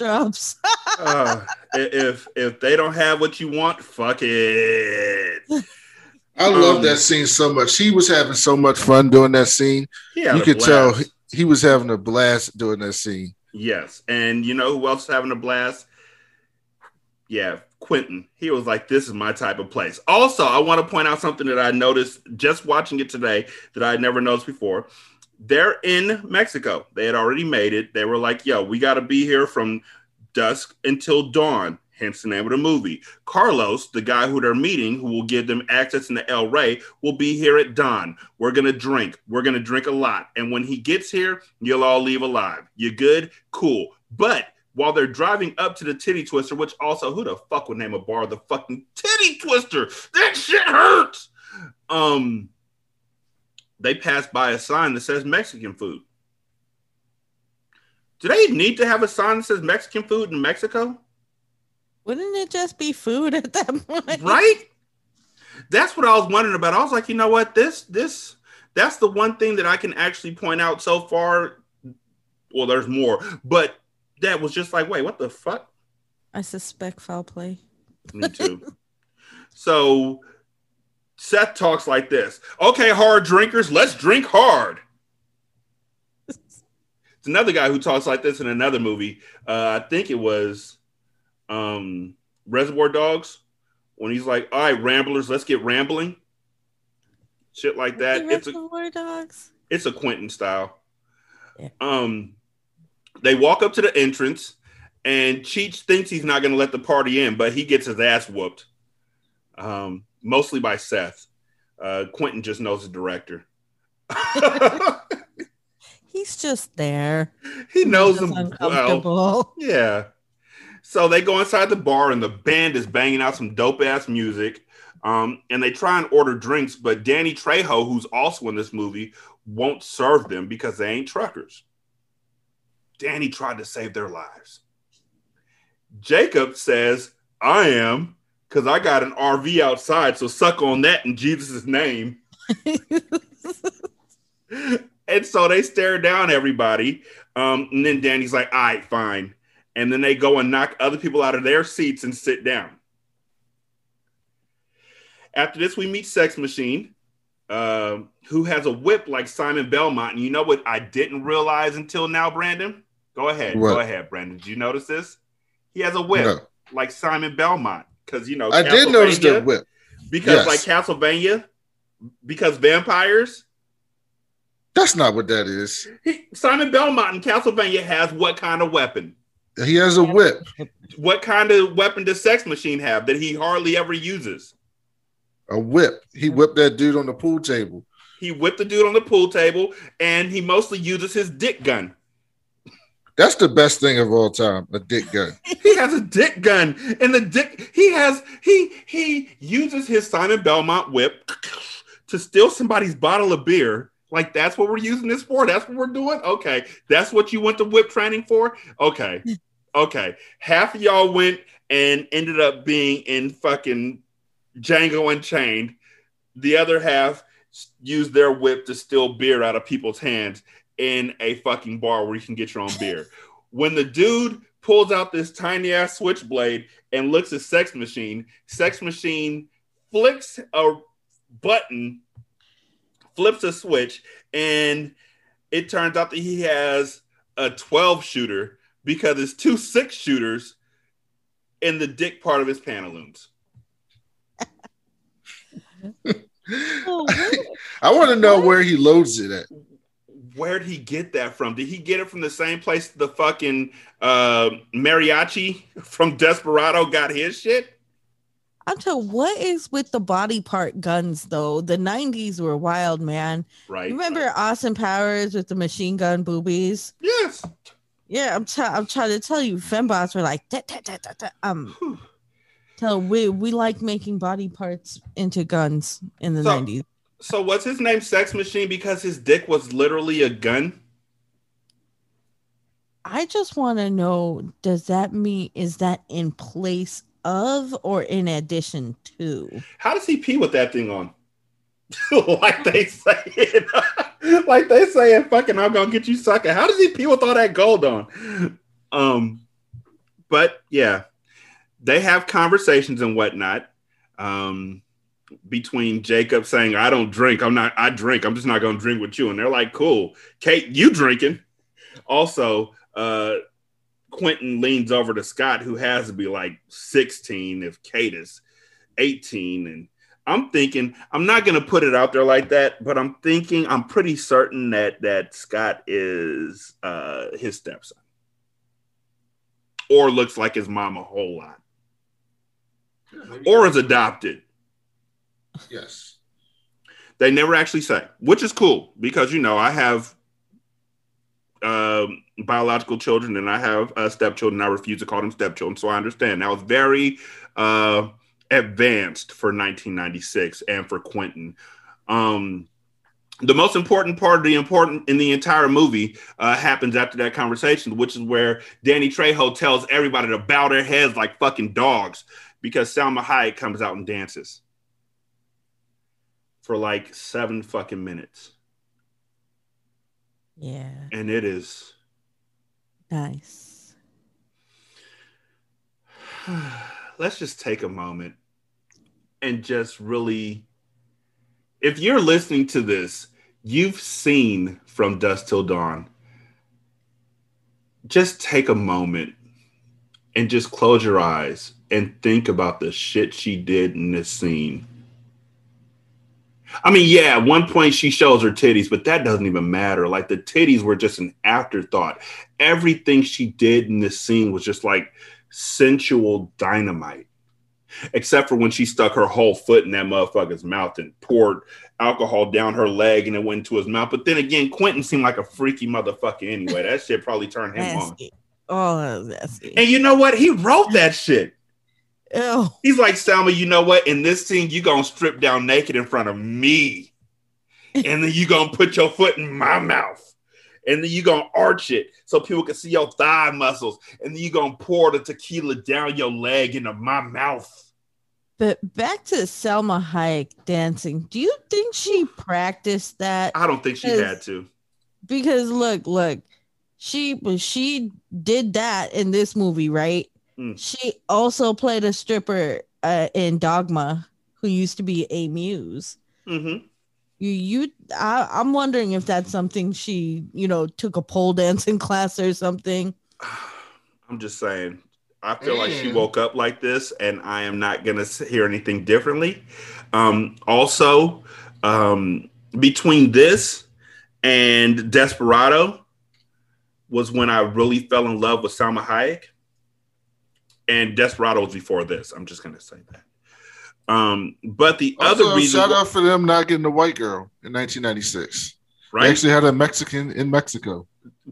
laugh over your drops. Uh, if if they don't have what you want, fuck it. I love Um, that scene so much. He was having so much fun doing that scene. He had you could tell blast. he, he was having a blast doing that scene. Yes. And you know who else is having a blast? Yeah, Quentin. He was like, This is my type of place. Also, I want to point out something that I noticed just watching it today that I never noticed before. They're in Mexico. They had already made it. They were like, Yo, we got to be here from dusk until dawn. Hence the name of the movie. Carlos, the guy who they're meeting, who will give them access into El Rey, will be here at dawn. We're gonna drink. We're gonna drink a lot. And when he gets here, you'll all leave alive. You good? Cool. But while they're driving up to the Titty Twister, which also who the fuck would name a bar the fucking Titty Twister? That shit hurts. Um, they pass by a sign that says Mexican food. Do they need to have a sign that says Mexican food in Mexico? Wouldn't it just be food at that point? right that's what i was wondering about i was like you know what this this that's the one thing that i can actually point out so far well there's more but that was just like wait what the fuck I suspect foul play. me too (laughs) so seth talks like this okay hard drinkers let's drink hard (laughs) it's another guy who talks like this in another movie uh, i think it was um reservoir dogs when he's like all right ramblers let's get rambling shit like that it's a Reservoir dogs. it's a Quentin style. Yeah. Um, they walk up to the entrance, and Cheech thinks he's not going to let the party in, but he gets his ass whooped. Um, mostly by Seth. Uh, Quentin just knows the director. (laughs) He's just there. he knows him well. (laughs) Yeah. So they go inside the bar, and the band is banging out some dope ass music. Um, and they try and order drinks, but Danny Trejo, who's also in this movie, won't serve them because they ain't truckers. Danny tried to save their lives. Jacob says, I am, because I got an RV outside, so suck on that in Jesus' name. (laughs) and so they stare down everybody. Um, and then Danny's like, all right, fine. And then they go and knock other people out of their seats and sit down. After this, we meet Sex Machine, uh, who has a whip like Simon Belmont. And you know what I didn't realize until now, Brandon? Go ahead. What? Go ahead, Brandon. Did you notice this? He has a whip No. like Simon Belmont. Because, you know, I did notice the whip. Because, Yes. like Castlevania, because vampires, That's not what that is. he, Simon Belmont in Castlevania has what kind of weapon? He has a whip. What kind of weapon does Sex Machine have that he hardly ever uses? A whip. He whipped that dude on the pool table. He whipped the dude on the pool table, and he mostly uses his dick gun. That's the best thing of all time. A dick gun. (laughs) He has a dick gun, and the dick he has he he uses his Simon Belmont whip to steal somebody's bottle of beer. Like that's what we're using this for. That's what we're doing. Okay, that's what you went to whip training for. Okay, (laughs) okay. Half of y'all went and ended up being in fucking Django Unchained. The other half used their whip to steal beer out of people's hands in a fucking bar where you can get your own beer. When the dude pulls out this tiny ass switchblade and looks at Sex Machine, Sex Machine flicks a button, flips a switch, and it turns out that he has a 12 shooter because it's two six shooters in the dick part of his pantaloons. (laughs) (laughs) I want to know where he loads it at. Where did he get that from? Did he get it from the same place the fucking uh, mariachi from Desperado got his shit? I'm telling what is with the body part guns though? The 90s were wild, man. Right. Remember Austin Powers with the machine gun boobies? Yes. Yeah, I'm trying. I'm trying to tell you, fembots were like, "Da, da, da, da, da." um, Whew. tell we we like making body parts into guns in the So- 90s. So what's his name? Sex Machine because his dick was literally a gun. I just want to know, does that mean is that in place of or in addition to? How does he pee with that thing on? (laughs) like they say, (laughs) like they saying, "Fucking, I'm gonna get you sucker." How does he pee with all that gold on? Um, but yeah, they have conversations and whatnot. Um, between Jacob saying, "I don't drink. I'm not. I drink. I'm just not gonna drink with you," and they're like, "Cool, Kate, you drinking?" Also, uh, Quentin leans over to Scott, who has to be like 16 if Kate is 18. And I'm thinking, I'm not gonna put it out there like that, but I'm thinking, I'm pretty certain that that Scott is uh his stepson. Or looks like his mom a whole lot. Or is adopted. Yes. They never actually say, which is cool because you know I have um, biological children and I have uh, stepchildren. I refuse to call them stepchildren, so I understand. That was very uh, advanced for 1996 and for Quentin. Um, the most important part of the important in the entire movie uh, happens after that conversation, which is where Danny Trejo tells everybody to bow their heads like fucking dogs because Salma Hayek comes out and dances for like seven fucking minutes. Yeah, And it is nice. (sighs) let's just take a moment and just really if you're listening to this, you've seen from dusk till dawn. Just take a moment and just close your eyes and think about the shit she did in this scene. I mean, yeah, at one point she shows her titties, but that doesn't even matter. Like the titties were just an afterthought. Everything she did in this scene was just like sensual dynamite. Except for when she stuck her whole foot in that motherfucker's mouth and poured alcohol down her leg and it went into his mouth. But then again, Quentin seemed like a freaky motherfucker anyway. That shit probably turned him on. Nasty. Oh, nasty. And you know what? He wrote that shit. Ew. He's like, Salma, you know what? In this scene, you gonna strip down naked in front of me. And then you gonna put your foot in my mouth. And then you gonna arch it so people can see your thigh muscles. And then you gonna pour the tequila down your leg into my mouth. But back to Salma Hayek dancing. Do you think she practiced that? I don't think she had to. Because look, look, she but she did that in this movie, right? Mm. She also played a stripper uh, in Dogma, who used to be a muse. hmm You, you, I, I'm wondering if that's something she, you know, took a pole dancing (laughs) class or something. (sighs) I'm just saying. I feel like she Mm. woke up like this, and I am not gonna hear anything differently. Um, also, um, between this and Desperado was when I really fell in love with Salma Hayek, and Desperado was before this. I'm just gonna say that. Um, but the Also, other reason, shout out for them not getting a white girl in 1996. Right, They actually had a Mexican in Mexico.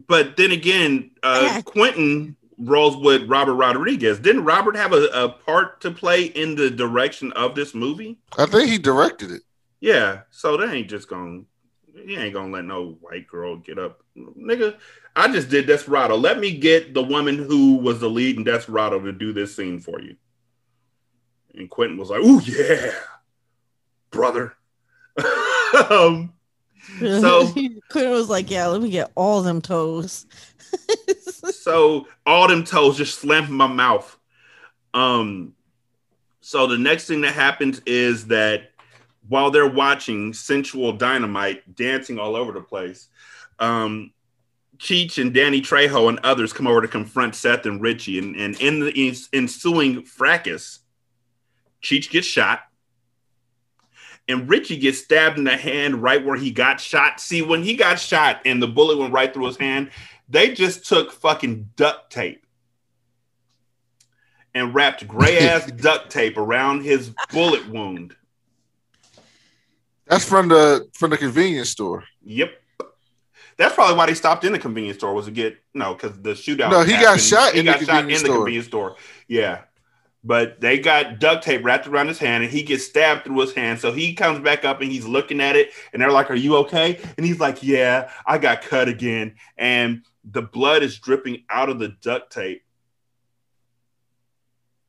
But then again, uh, Yeah. Quentin rolls with Robert Rodriguez. Didn't Robert have a, a part to play in the direction of this movie? I think he directed it. Yeah. So they ain't just gonna, he ain't gonna let no white girl get up, nigga. I just did Desperado. Let me get the woman who was the lead in Desperado to do this scene for you. And Quentin was like, "Ooh yeah, brother." (laughs) um, So- (laughs) Quentin was like, "Yeah, let me get all them toes." (laughs) so all them toes just slammed in my mouth. Um, so the next thing that happens is that while they're watching sensual dynamite dancing all over the place, um, Cheech and Danny Trejo and others come over to confront Seth and Richie, and, and in the ensuing fracas, Cheech gets shot. And Richie gets stabbed in the hand right where he got shot. See, when he got shot and the bullet went right through his hand, they just took fucking duct tape and wrapped gray ass (laughs) duct tape around his bullet wound. That's from the from the convenience store. Yep. That's probably why they stopped in the convenience store was to get no, because the shootout. No, he got shot He in the got shot in the store. convenience store. Yeah, but they got duct tape wrapped around his hand, and he gets stabbed through his hand. So he comes back up and he's looking at it, and they're like, "Are you okay?" And he's like, "Yeah, I got cut again," and the blood is dripping out of the duct tape.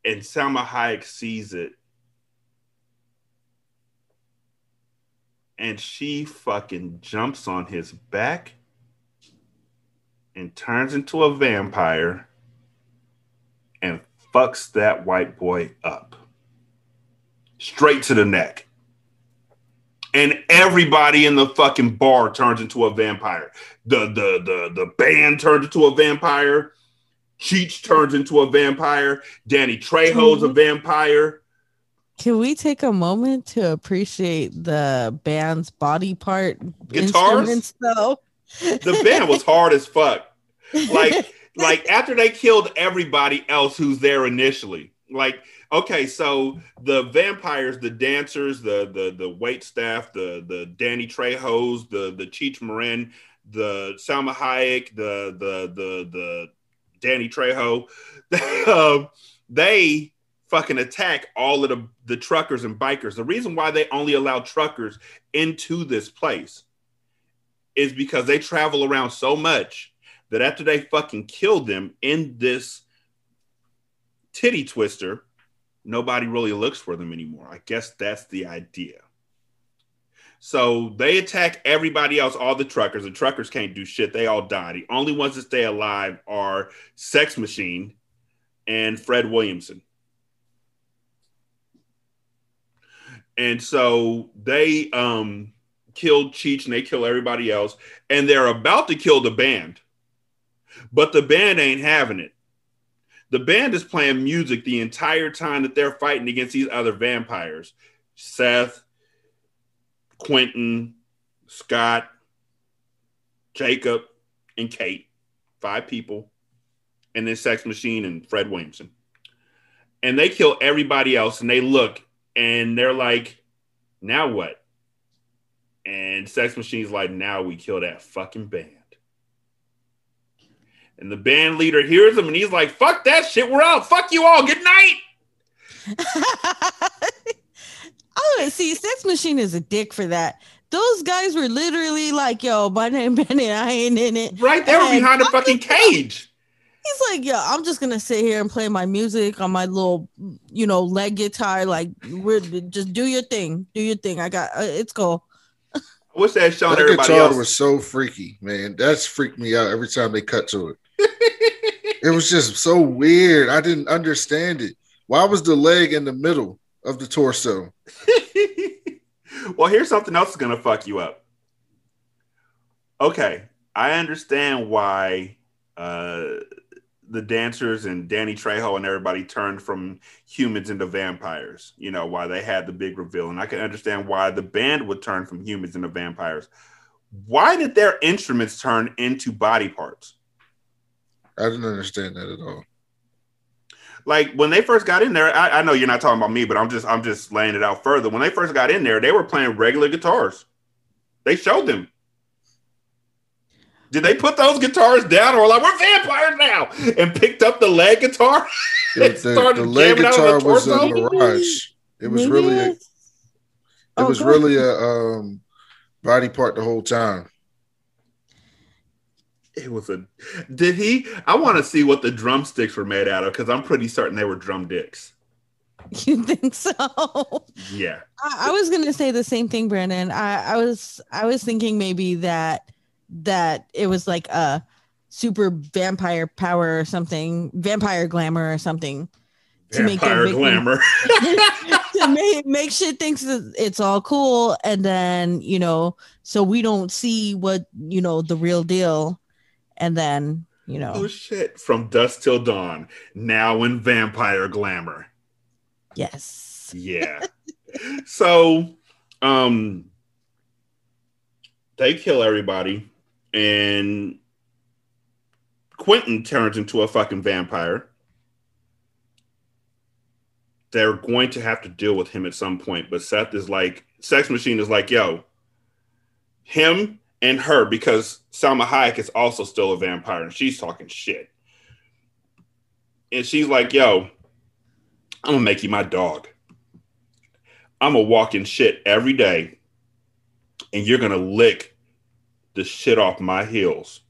And Salma Hayek sees it. And she fucking jumps on his back and turns into a vampire and fucks that white boy up straight to the neck. And everybody in the fucking bar turns into a vampire. The the the the band turns into a vampire. Cheech turns into a vampire. Danny Trejo's a vampire. Can we take a moment to appreciate the band's body part Guitars? instruments, though? The band was hard as fuck. like like after they killed everybody else who's there initially like okay so the vampires the dancers the the the wait staff the the danny trejos the the cheech marin the salma hayek the the the the danny trejo (laughs) um, they fucking attack all of the the truckers and bikers the reason why they only allow truckers into this place is because they travel around so much that after they fucking killed them in this titty twister, nobody really looks for them anymore. I guess that's the idea. So they attack everybody else, all the truckers. The truckers can't do shit. They all die. The only ones that stay alive are Sex Machine and Fred Williamson. And so they um killed Cheech and they kill everybody else. And they're about to kill the band. But the band ain't having it. The band is playing music the entire time that they're fighting against these other vampires. Seth, Quentin, Scott, Jacob, and Kate. Five people. And then Sex Machine and Fred Williamson. And they kill everybody else and they look and they're like, now what? And Sex Machine's like, now we kill that fucking band. And the band leader hears him and he's like, fuck that shit, we're out. Fuck you all. Good night. (laughs) oh, see, Sex Machine is a dick for that. Those guys were literally like, "Yo, my name Bennett, I ain't in it." Right, And behind the fucking cage. He's like, "Yo, I'm just gonna sit here and play my music on my little, you know, leg guitar. Like, we're just do your thing, do your thing. I got uh, it's cool." I wish they had shown That everybody guitar else. was so freaky, man. That's freaked me out every time they cut to it. it was just so weird. I didn't understand it. Why was the leg in the middle of the torso? (laughs) well, here's something else that's gonna fuck you up. Okay, I understand why uh, the dancers and Danny Trejo and everybody turned from humans into vampires. You know why they had the big reveal, and I can understand why the band would turn from humans into vampires. Why did their instruments turn into body parts? I didn't understand that at all. like when they first got in there I, I know you're not talking about me but i'm just i'm just laying it out further when they first got in there they were playing regular guitars they showed them did they put those guitars down or like we're vampires now and picked up the leg guitar The, the- (laughs) started the leg jamming out guitar the was a torso? mirage. It was Maybe really a, it Oh, was go ahead. really a um, body part the whole time. it was a did he i want to see what the drumsticks were made out of because i'm pretty certain they were drum dicks (laughs) You think so? yeah I, I was gonna say the same thing, Brandon. I, I was I was thinking maybe that that it was like a super vampire power or something, vampire glamour or something. To make vampire glamour. (laughs) to make, make shit thinks that it's all cool. And then you know so we don't see what you know the real deal. And then you know. Oh shit. From dusk till dawn. Now in vampire glamour. Yes. Yeah. so, um, they kill everybody, and Quentin turns into a fucking vampire. They're going to have to deal with him at some point, but Seth is like, Sex Machine is like, yo, him and her, because Salma Hayek is also still a vampire, and she's talking shit. And she's like, yo, I'm gonna make you my dog. I'm gonna walk in shit every day, and you're gonna lick the shit off my heels.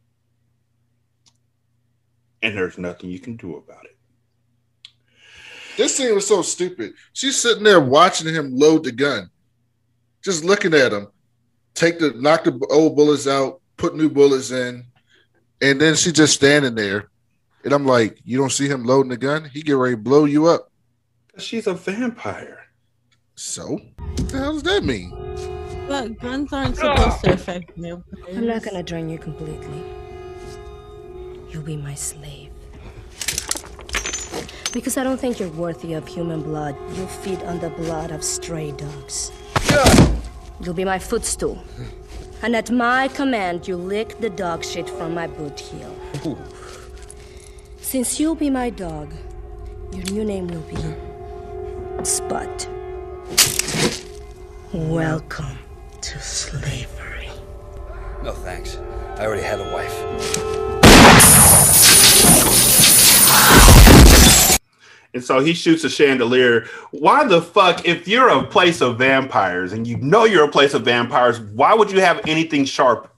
And there's nothing you can do about it. This scene was so stupid. She's sitting there watching him load the gun, just looking at him, take the knock the old bullets out, put new bullets in, and then she just standing there. And I'm like, you don't see him loading the gun? He get ready to blow you up. She's a vampire. So, what the hell does that mean? But guns aren't supposed to affect me I'm not gonna drain you completely. You'll be my slave. Because I don't think you're worthy of human blood. you'll feed on the blood of stray dogs. You'll be my footstool. And at my command, you lick the dog shit from my boot heel. Since you'll be my dog, your new name will be Spud. Welcome to slavery. No thanks. I already had a wife. And so he shoots a chandelier. Why the fuck, if you're a place of vampires and you know you're a place of vampires, why would you have anything sharp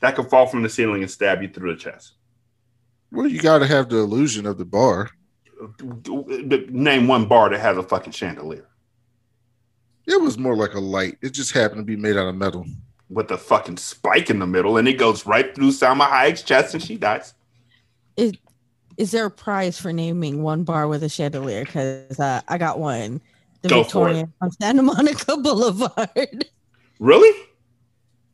that could fall from the ceiling and stab you through the chest? Well, you got to have the illusion of the bar. Name one bar that has a fucking chandelier It was more like a light. It just happened to be made out of metal. with a fucking spike in the middle and it goes right through Salma Hayek's chest and she dies. is, is there a prize for naming one bar with a chandelier because uh, i got one the Go for it. victorian on santa monica (laughs) boulevard Really?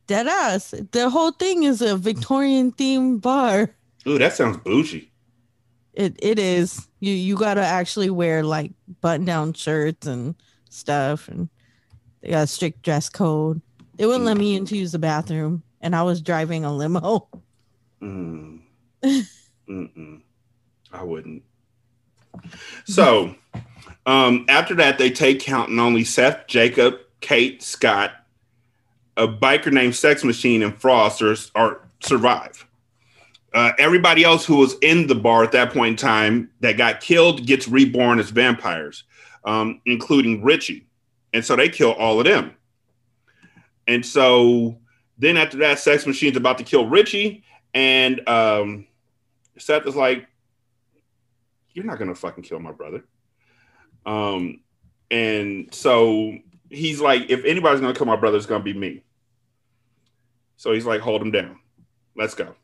dead ass the whole thing is a victorian themed bar Ooh, that sounds bougie. It it is. You you gotta actually wear like button down shirts and stuff, and they got a strict dress code. They wouldn't let me in to use the bathroom, and I was driving a limo. Mm. (laughs) Mm-mm. I wouldn't. So, um, after that, they take count and only Seth, Jacob, Kate, Scott, a biker named Sex Machine, and Frost are, are survive. Uh, everybody else who was in the bar at that point in time that got killed gets reborn as vampires, um, including Richie. And so they kill all of them. And so then after that, Sex Machine's about to kill Richie. And um, Seth is like, You're not going to fucking kill my brother. Um, and so he's like, If anybody's going to kill my brother, it's going to be me. So he's like, Hold him down. Let's go.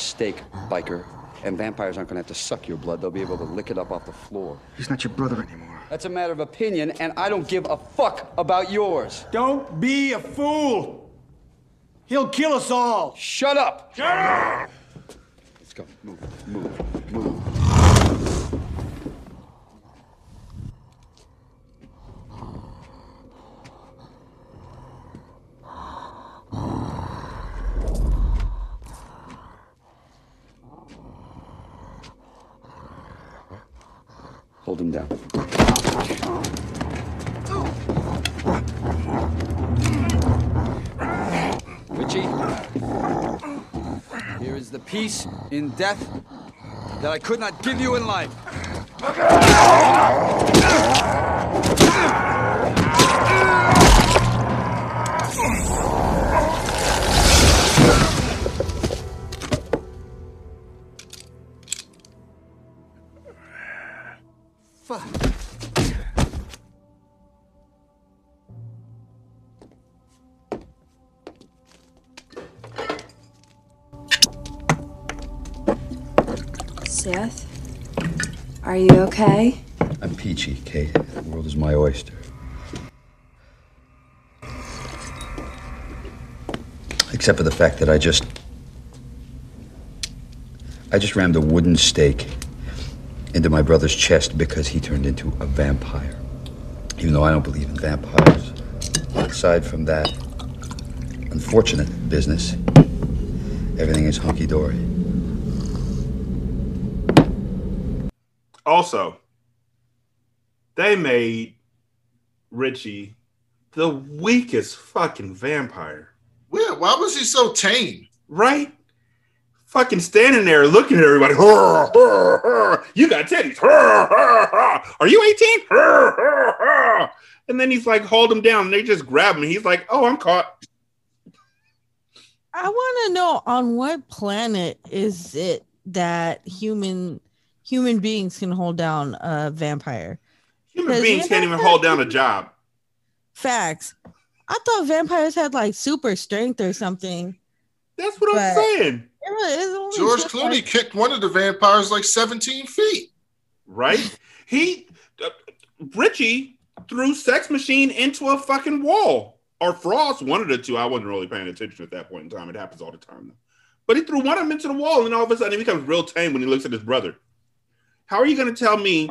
My brother with that stake, biker, and vampires aren't gonna have to suck your blood. They'll be able to lick it up off the floor. He's not your brother anymore. That's a matter of opinion, and I don't give a fuck about yours. Don't be a fool. He'll kill us all. Shut up! Shut up! Let's go. Move, move, move. Hold him down. Richie, here is the peace in death that I could not give you in life. Seth? Are you okay? I'm peachy, Kate. The world is my oyster. Except for the fact that I just. I just rammed a wooden stake into my brother's chest because he turned into a vampire. Even though I don't believe in vampires. Aside from that unfortunate business, everything is hunky dory. Also, they made Richie the weakest fucking vampire, Yeah, why was he so tame? right? Fucking standing there looking at everybody. "Hurr, hurr, hurr. You got teddies. Are you 18? Hurr, hurr, hurr." And then he's like, hold him down. And they just grab him. He's like, oh, I'm caught. I want to know on what planet is it that human human beings can hold down a vampire? Human beings can't even hold down a job. Facts. I thought vampires had like super strength or something. That's what I'm saying. It was- it's only George Clooney like- kicked one of the vampires like 17 feet. right? (laughs) He, uh, Richie threw Sex Machine into a fucking wall. Or Frost, one of the two. I wasn't really paying attention at that point in time. It happens all the time, though. But he threw one of them into the wall, and all of a sudden he becomes real tame when he looks at his brother. How are you going to tell me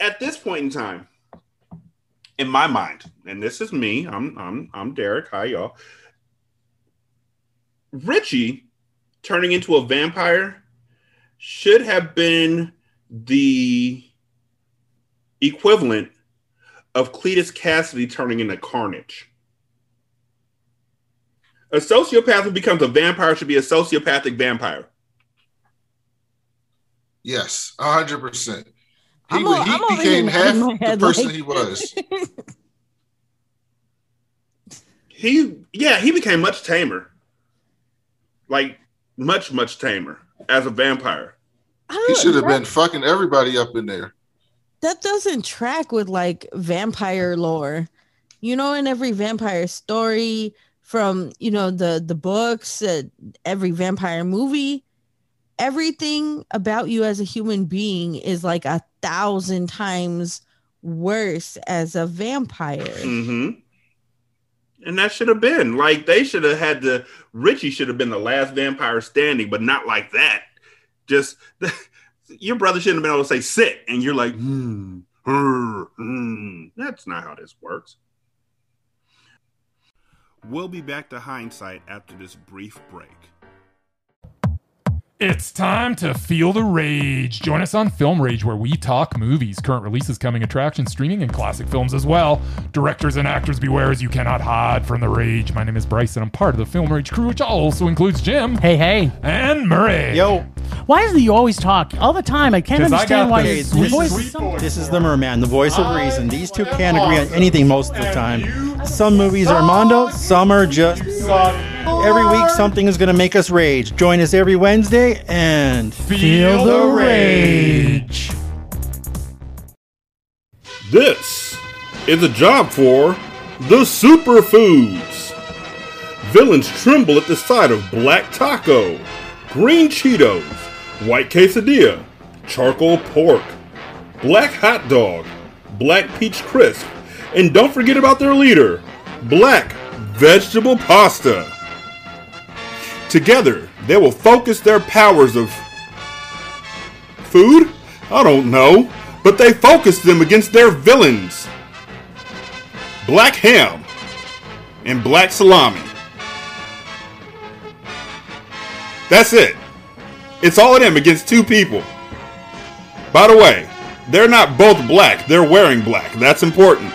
at this point in time, in my mind, and this is me, I'm I'm I'm Derek. Hi, y'all. Richie turning into a vampire should have been the equivalent of Cletus Kasady turning into Carnage. A sociopath who becomes a vampire should be a sociopathic vampire. Yes, 100%. He, I'm wa- o- he I'm became half the person like- he was. (laughs) He, yeah, he became much tamer. Like, much, much tamer as a vampire. He should have been fucking everybody up in there. that doesn't track with like vampire lore. You know, in every vampire story from you know the the books, uh, every vampire movie, everything about you as a human being is like a thousand times worse as a vampire. hmm And that should have been like they should have had the Richie should have been the last vampire standing, but not like that. Just (laughs) your brother shouldn't have been able to say sit, and you're like, hmm, hmm, hmm. that's not how this works. We'll be back to hindsight after this brief break. It's time to feel the rage. Join us on Film Rage, where we talk movies, current releases, coming attractions, streaming, and classic films as well. Directors and actors beware as you cannot hide from the rage. My name is Bryce, and I'm part of the Film Rage crew, which also includes Jim. Hey, hey. And Murray. Yo. Why is it you always talk all the time? I can't 'Cause I understand got why the your sweet, voice sweet is so- This is the merman, the voice of reason. These two can't agree on anything most of the time. Some movies are mondo, some are just suck. Every week something is going to make us rage. Join us every Wednesday and Feel the rage. This is a job for the superfoods. Villains tremble at the sight of black taco, green Cheetos, white quesadilla, charcoal pork, black hot dog, black peach crisp, and don't forget about their leader, black vegetable pasta. Together, they will focus their powers of food? I don't know, but they focus them against their villains black ham and black salami. That's it. It's all of them against two people. By the way, they're not both black, they're wearing black. That's important.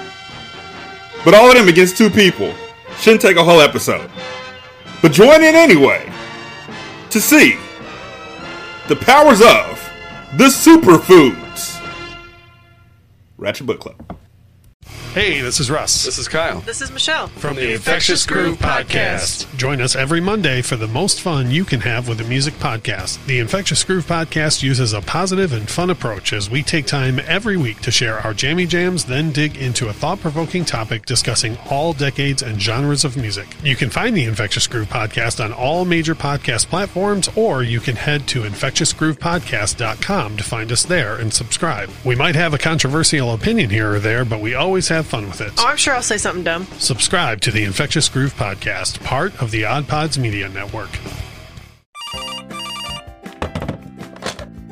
But all of them against two people shouldn't take a whole episode. But join in anyway to see the powers of the superfoods. Ratchet Book Club. Hey, this is Russ. This is Kyle. This is Michelle. From the Infectious Groove Podcast. Join us every Monday for the most fun you can have with a music podcast. The Infectious Groove Podcast uses a positive and fun approach as we take time every week to share our jammy jams, then dig into a thought provoking topic discussing all decades and genres of music. You can find the Infectious Groove Podcast on all major podcast platforms, or you can head to infectiousgroovepodcast.com to find us there and subscribe. We might have a controversial opinion here or there, but we always have fun with it. Oh, I'm sure I'll say something dumb. Subscribe to the Infectious Groove Podcast, part of the Odd Pods Media Network.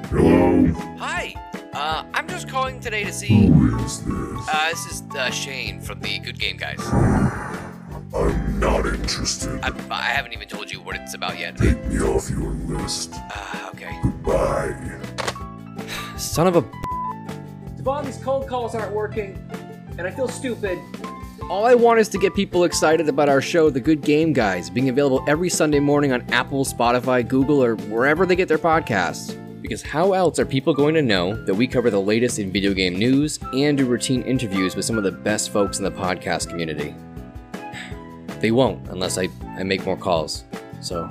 Hello? Hi. Uh, I'm just calling today to see. Who is this? Uh, this is uh, Shane from the Good Game Guys. (sighs) I'm not interested. I, I haven't even told you what it's about yet. Take me off your list. Uh, okay. Goodbye. Son of a. (sighs) Devon, these cold calls aren't working, and I feel stupid. All I want is to get people excited about our show, The Good Game Guys, being available every Sunday morning on Apple, Spotify, Google, or wherever they get their podcasts. Because how else are people going to know that we cover the latest in video game news and do routine interviews with some of the best folks in the podcast community? (sighs) They won't unless I, I make more calls. So.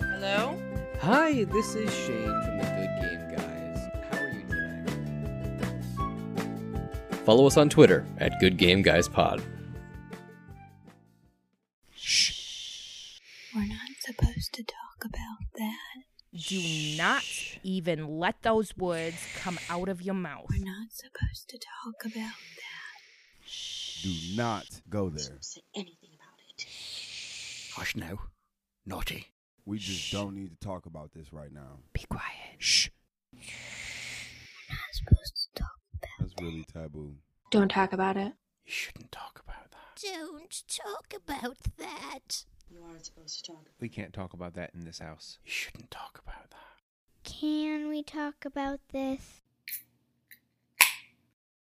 Hello? Hi, this is Shane Follow us on Twitter at Good Game Guys Pod. We're not supposed to talk about that. Do not even let those words come out of your mouth. We're not supposed to talk about that. Shh. Do not go there. Don't say anything about it. Hush now. Naughty. We just don't need to talk about this right now. Be quiet. Shh. That's really taboo. Don't talk about it. You shouldn't talk about that. Don't talk about that. You aren't supposed to talk. We can't talk about that in this house. You shouldn't talk about that. Can we talk about this?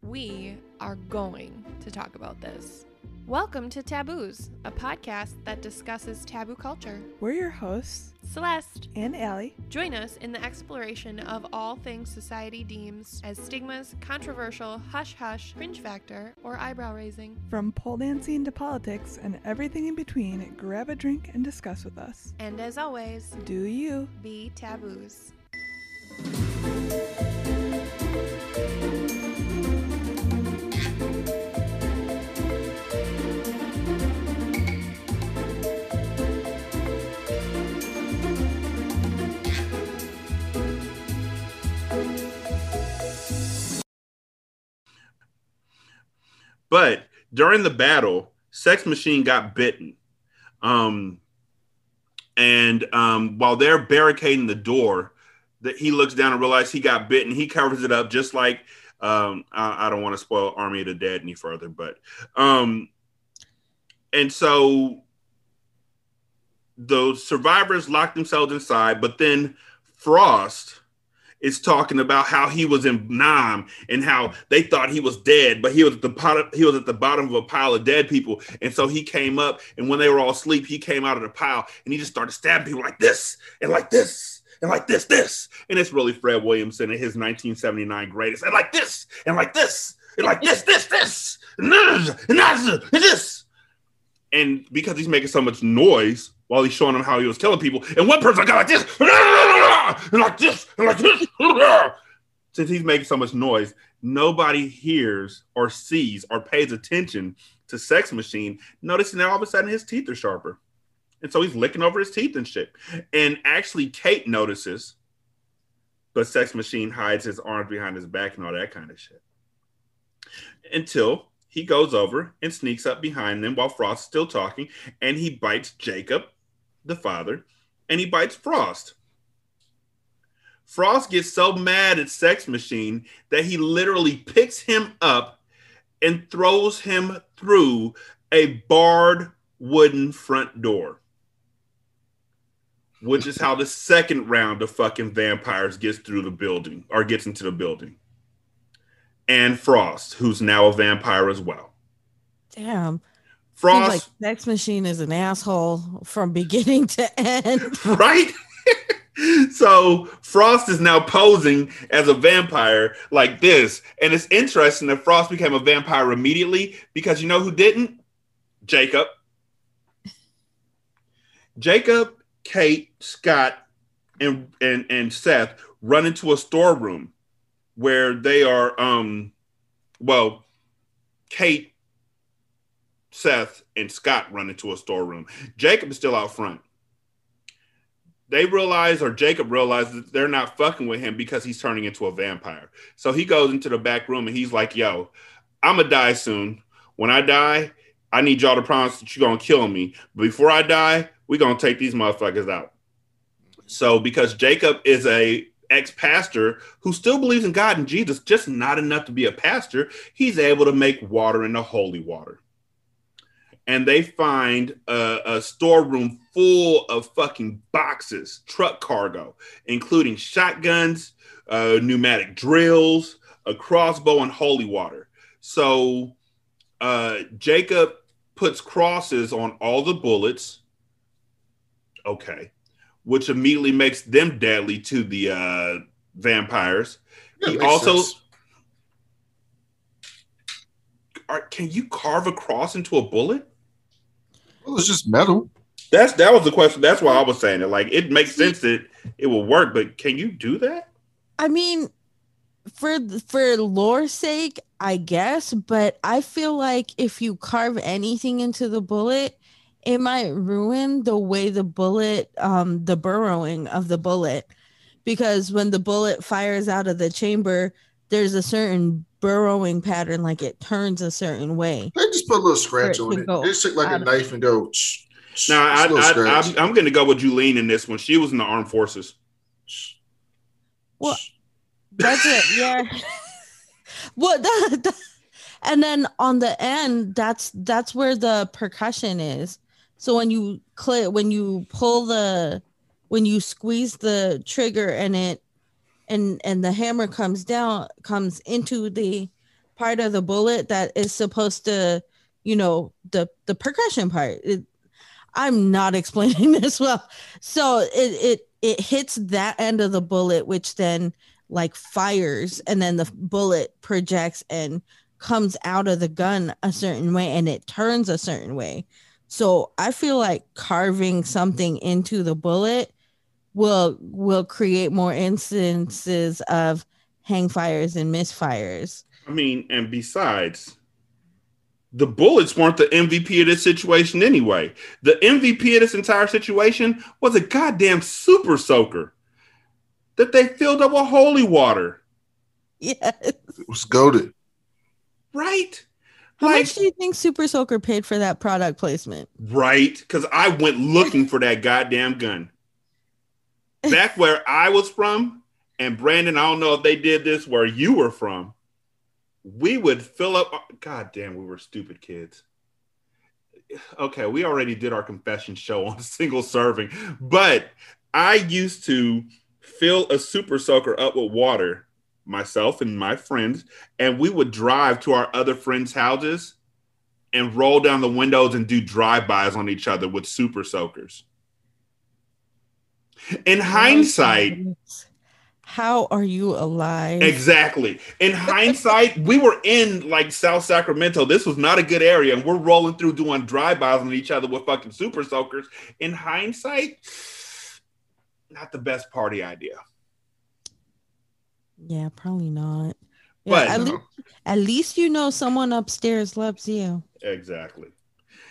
We are going to talk about this. Welcome to Taboos, a podcast that discusses taboo culture. We're your hosts, Celeste and Allie. Join us in the exploration of all things society deems as stigmas, controversial, hush hush, cringe factor, or eyebrow raising. From pole dancing to politics and everything in between, grab a drink and discuss with us. And as always, Do you? be taboos. But during the battle, Sex Machine got bitten. Um, and um, while they're barricading the door, that he looks down and realizes he got bitten. He covers it up just like um, I, I don't want to spoil Army of the Dead any further, but um, and so the survivors lock themselves inside, but then Frost is talking about how he was in Nam and how they thought he was dead, but he was at the bottom, he was at the bottom of a pile of dead people. And so he came up, and when they were all asleep, he came out of the pile and he just started stabbing people like this and like this and like this, this. And it's really Fred Williamson and his 1979 greatest, and like this, and like this, and like this, this, this, and this. And because he's making so much noise while he's showing them how he was killing people, and one person got like this, and like this, and like this. (laughs) Since he's making so much noise, nobody hears or sees or pays attention to Sex Machine, noticing that all of a sudden his teeth are sharper. And so he's licking over his teeth and shit. And actually, Kate notices, but Sex Machine hides his arms behind his back and all that kind of shit. Until he goes over and sneaks up behind them while Frost is still talking, and he bites Jacob, the father, and he bites Frost. Frost gets so mad at Sex Machine that he literally picks him up and throws him through a barred wooden front door. Which is how the second round of fucking vampires gets through the building or gets into the building. And Frost, who's now a vampire as well. Damn. Frost, Seems like Sex Machine is an asshole from beginning to end. (laughs) right? (laughs) so Frost is now posing as a vampire like this. And it's interesting that Frost became a vampire immediately because you know who didn't? Jacob. Jacob, Kate, Scott, and, and, and Seth run into a storeroom where they are um well, Kate, Seth, and Scott run into a storeroom. Jacob is still out front they realize or Jacob realizes that they're not fucking with him because he's turning into a vampire. So he goes into the back room and he's like, yo, I'm gonna die soon. When I die, I need y'all to promise that you're gonna kill me. Before I die, we're gonna take these motherfuckers out. So because Jacob is a ex-pastor who still believes in God and Jesus, just not enough to be a pastor, he's able to make water into holy water and they find a, a, storeroom full of fucking boxes, truck cargo, including shotguns, uh, pneumatic drills, a crossbow, and holy water. So uh, Jacob puts crosses on all the bullets. Okay. Which immediately makes them deadly to the uh, vampires. Yeah, he also. sense. Are, can you carve a cross into a bullet? Well, it's just metal. That's that was the question. That's why I was saying it. Like it makes sense that it will work, but can you do that? I mean, for for lore's sake, I guess, but I feel like if you carve anything into the bullet, it might ruin the way the bullet, um, the burrowing of the bullet, because when the bullet fires out of the chamber, there's a certain burrowing pattern, like it turns a certain way. They just put a little scratch it on it. go They just take like a knife and go. "Shh, shh," No, I, just a little I, scratch. I'm, I'm going to go with Juleen in this one. She was in the armed forces. Well, that's it. Yeah. (laughs) well, that, that- and then on the end, that's that's where the percussion is. So when you click, when you pull the, when you squeeze the trigger and it, and and the hammer comes down, comes into the part of the bullet that is supposed to you know, the the percussion part. It, I'm not (laughs) explaining this well. So it it it hits that end of the bullet, which then like fires, and then the bullet projects and comes out of the gun a certain way, and it turns a certain way. So I feel like carving something into the bullet will will create more instances of hang fires and misfires. I mean, and besides, the bullets weren't the MVP of this situation anyway. The MVP of this entire situation was a goddamn super soaker that they filled up with holy water. Yes. It was goaded. Right? How Like- much do you think Super Soaker paid for that product placement? Right? Because I went looking for that goddamn gun. Back where I was from, and Brandon, I don't know if they did this where you were from. We would fill up. God damn, we were stupid kids. Okay, we already did our confession show on (laughs) single serving, but I used to fill a super soaker up with water, myself and my friends, and we would drive to our other friends' houses and roll down the windows and do drive-bys on each other with super soakers. In hindsight, How are you alive? exactly. In hindsight, we were in like South Sacramento. This was not a good area, and we're rolling through doing drive-bys on each other with fucking super soakers. In hindsight, not the best party idea. Yeah, probably not. Yeah, But- at, least, at least you know someone upstairs loves you. Exactly.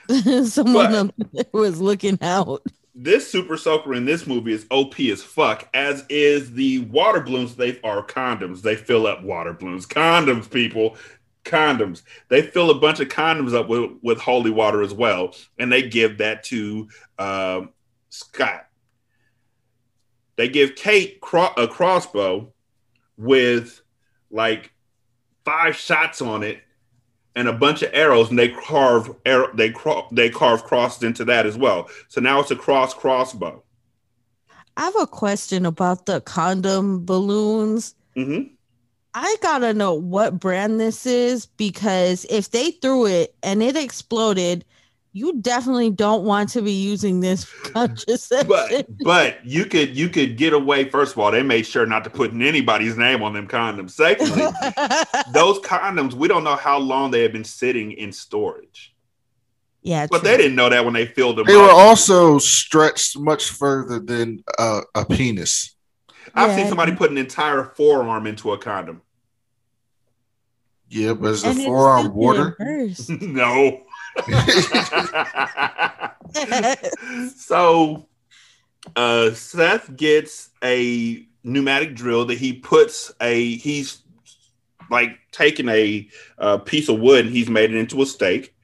(laughs) someone But- up was looking out. This super soaker in this movie is OP as fuck, as is the water balloons. They are condoms. They fill up water balloons. Condoms, people. Condoms. They fill a bunch of condoms up with, with holy water as well. And they give that to um, Scott. They give Kate cro- a crossbow with like five shots on it and a bunch of arrows, and they carve arrow, they cro- they carve crosses into that as well. So now it's a cross crossbow. I have a question about the condom balloons. Mm-hmm. I gotta know what brand this is because if they threw it and it exploded, you definitely don't want to be using this (laughs) contraception. But but you could you could get away. First of all, they made sure not to put anybody's name on them condoms. Secondly, (laughs) those condoms we don't know how long they have been sitting in storage. yeah, But they didn't know that when they filled them. They up. were also stretched much further than uh, a penis. I've Yeah. seen somebody put an entire forearm into a condom. Yeah, but is the And forearm still water? (laughs) no. (laughs) so uh Seth gets a pneumatic drill that he puts a he's like taking a uh, piece of wood and he's made it into a stake.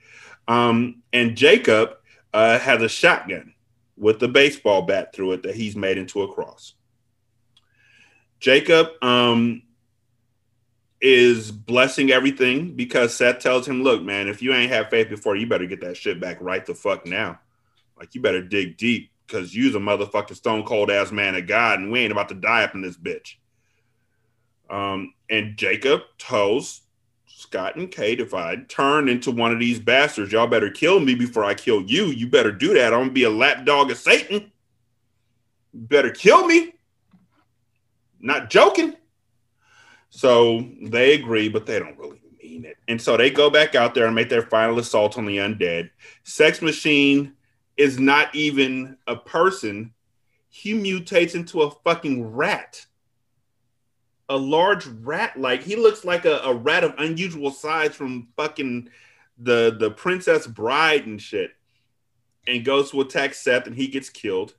Um and Jacob uh has a shotgun with a baseball bat through it that he's made into a cross. Jacob um is blessing everything because Seth tells him, "Look, man, if you ain't had faith before, you better get that shit back right the fuck now. Like you better dig deep because you's a motherfucking stone cold ass man of God, and we ain't about to die up in this bitch." Um, and Jacob tells Scott and Kate, "If I turn into one of these bastards, y'all better kill me before I kill you. You better do that. I'm gonna be a lapdog of Satan. Better kill me. Not joking." So they agree, but they don't really mean it. And so they go back out there and make their final assault on the undead. Sex Machine is not even a person. He mutates into a fucking rat. A large rat. Like he looks like a, a rat of unusual size from fucking the the Princess Bride and shit. And goes to attack Seth and he gets killed.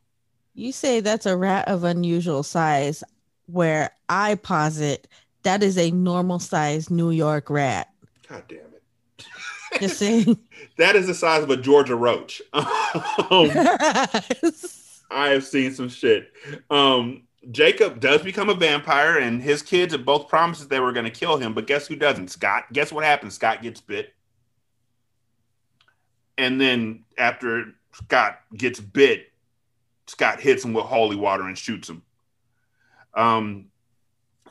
You say that's a rat of unusual size, where I posit that is a normal size New York rat. God damn it. (laughs) Just saying. (laughs) That is the size of a Georgia roach. (laughs) Um, I have seen some shit. Um, Jacob does become a vampire, and his kids have both promises they were going to kill him. But guess who doesn't? Scott. Guess what happens? Scott gets bit. And then after Scott gets bit, Scott hits him with holy water and shoots him. Um,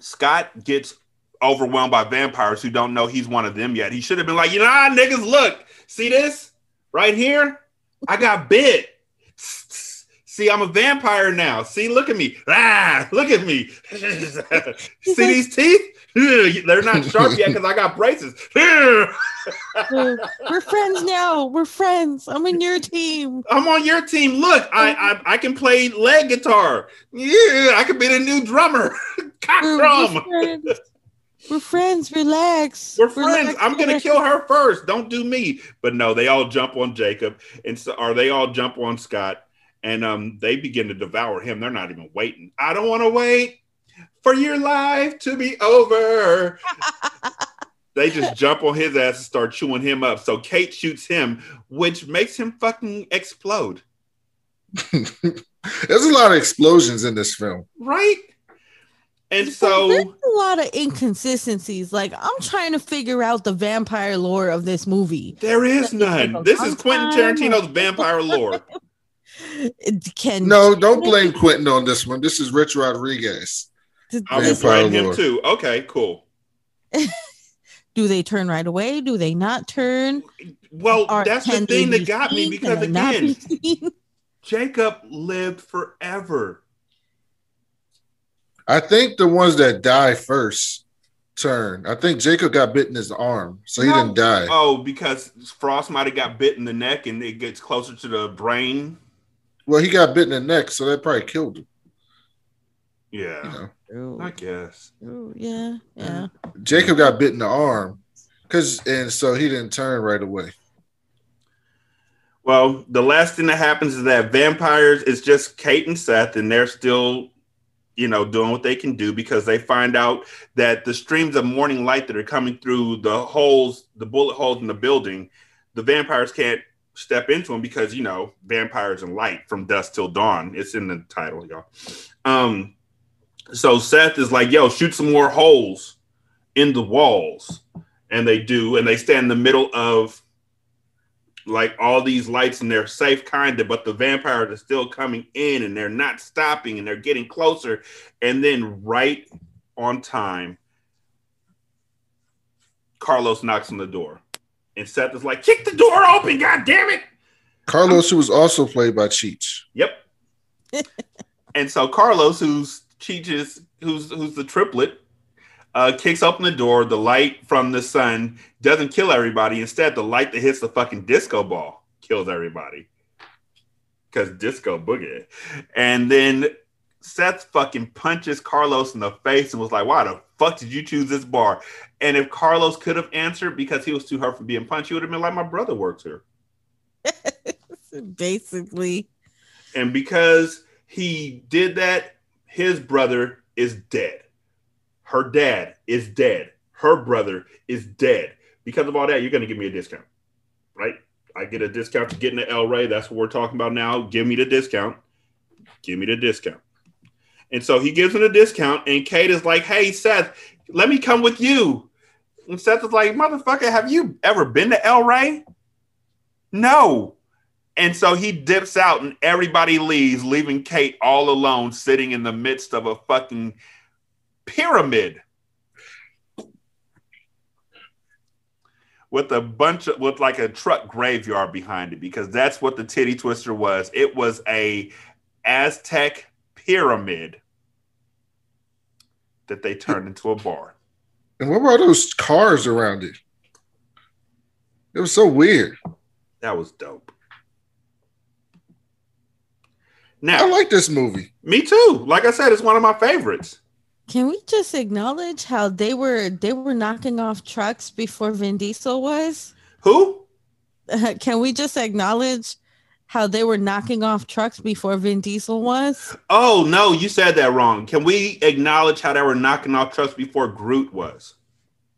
Scott gets overwhelmed by vampires who don't know he's one of them yet. He should have been like, you know, niggas, look, See this right here? I got bit. See, I'm a vampire now. See, look at me. Ah, look at me. (laughs) See these teeth? (laughs) They're not sharp yet because I got braces. (laughs) We're, we're friends now. We're friends. I'm in your team. I'm on your team. Look, I I, I can play leg guitar. Yeah, I could be the new drummer. (laughs) Cock We're, drum. we're friends. We're friends. Relax. We're friends. Relax. I'm gonna kill her first. Don't do me. But no, they all jump on Jacob, and so are they all jump on Scott, and um, they begin to devour him. They're not even waiting. I don't want to wait for your life to be over. (laughs) they just jump on his ass and start chewing him up. So Kate shoots him, which makes him fucking explode. (laughs) There's a lot of explosions in this film. Right? And There's so a lot of inconsistencies. Like I'm trying to figure out the vampire lore of this movie. there is none. This is Quentin. Tarantino's vampire lore. (laughs) Can No, don't blame Quentin on this one. This is Rich Rodriguez. I'm Vampire playing him too. Okay, cool. (laughs) do they turn right away? Do they not turn? Well, Or that's the thing that got me because Can they not again, be? (laughs) Jacob lived forever. I think the ones that die first turn. I think Jacob got bit in his arm, so he No. didn't die. Oh, because Frost might have got bit in the neck and it gets closer to the brain. Well, he got bit in the neck, so that probably killed him. Yeah, I guess. Ooh, yeah, yeah. Jacob got bit in the arm, cause and so he didn't turn right away. Well, the last thing that happens is that vampires is just Kate and Seth, and they're still, you know, doing what they can do because they find out that the streams of morning light that are coming through the holes, the bullet holes in the building, the vampires can't step into them because you know vampires and light from dusk till dawn. It's in the title, y'all. Um, so Seth is like, "Yo, shoot some more holes in the walls," and they do, and they stand in the middle of like all these lights and they're safe kind of but the vampires are still coming in and they're not stopping and they're getting closer. And then right on time carlos knocks on the door. And seth is like kick the door open god damn it Carlos, who was also played by Cheech. yep. (laughs) And so carlos who's teaches who's who's the triplet uh, kicks open the door. The light from the sun doesn't kill everybody. Instead, the light that hits the fucking disco ball kills everybody. Because disco boogie. And then Seth fucking punches Carlos in the face and was like, Why the fuck did you choose this bar? And if Carlos could have answered because he was too hurt for being punched, he would have been like, My brother works here. (laughs) Basically, And because he did that, his brother is dead. Her dad is dead. Her brother is dead. Because of all that, you're going to give me a discount, right? I get a discount to get into El Rey. That's what we're talking about now. Give me the discount. Give me the discount. And so he gives him a discount, and Kate is like, Hey, Seth, let me come with you. And Seth is like, Motherfucker, have you ever been to El Rey? No. And so he dips out and everybody leaves, leaving Kate all alone, sitting in the midst of a fucking pyramid with a bunch of with like a truck graveyard behind it because that's what the titty twister was. It was a Aztec pyramid that they turned into a bar. And what were all those cars around it? It was so weird. That was dope. Now, I like this movie. Me too. Like I said, it's one of my favorites. can we just acknowledge how they were they were knocking off trucks before Vin Diesel was? Who? (laughs) can we just acknowledge how they were knocking off trucks before Vin Diesel was? Oh no, you said that wrong. Can we acknowledge how they were knocking off trucks before Groot was?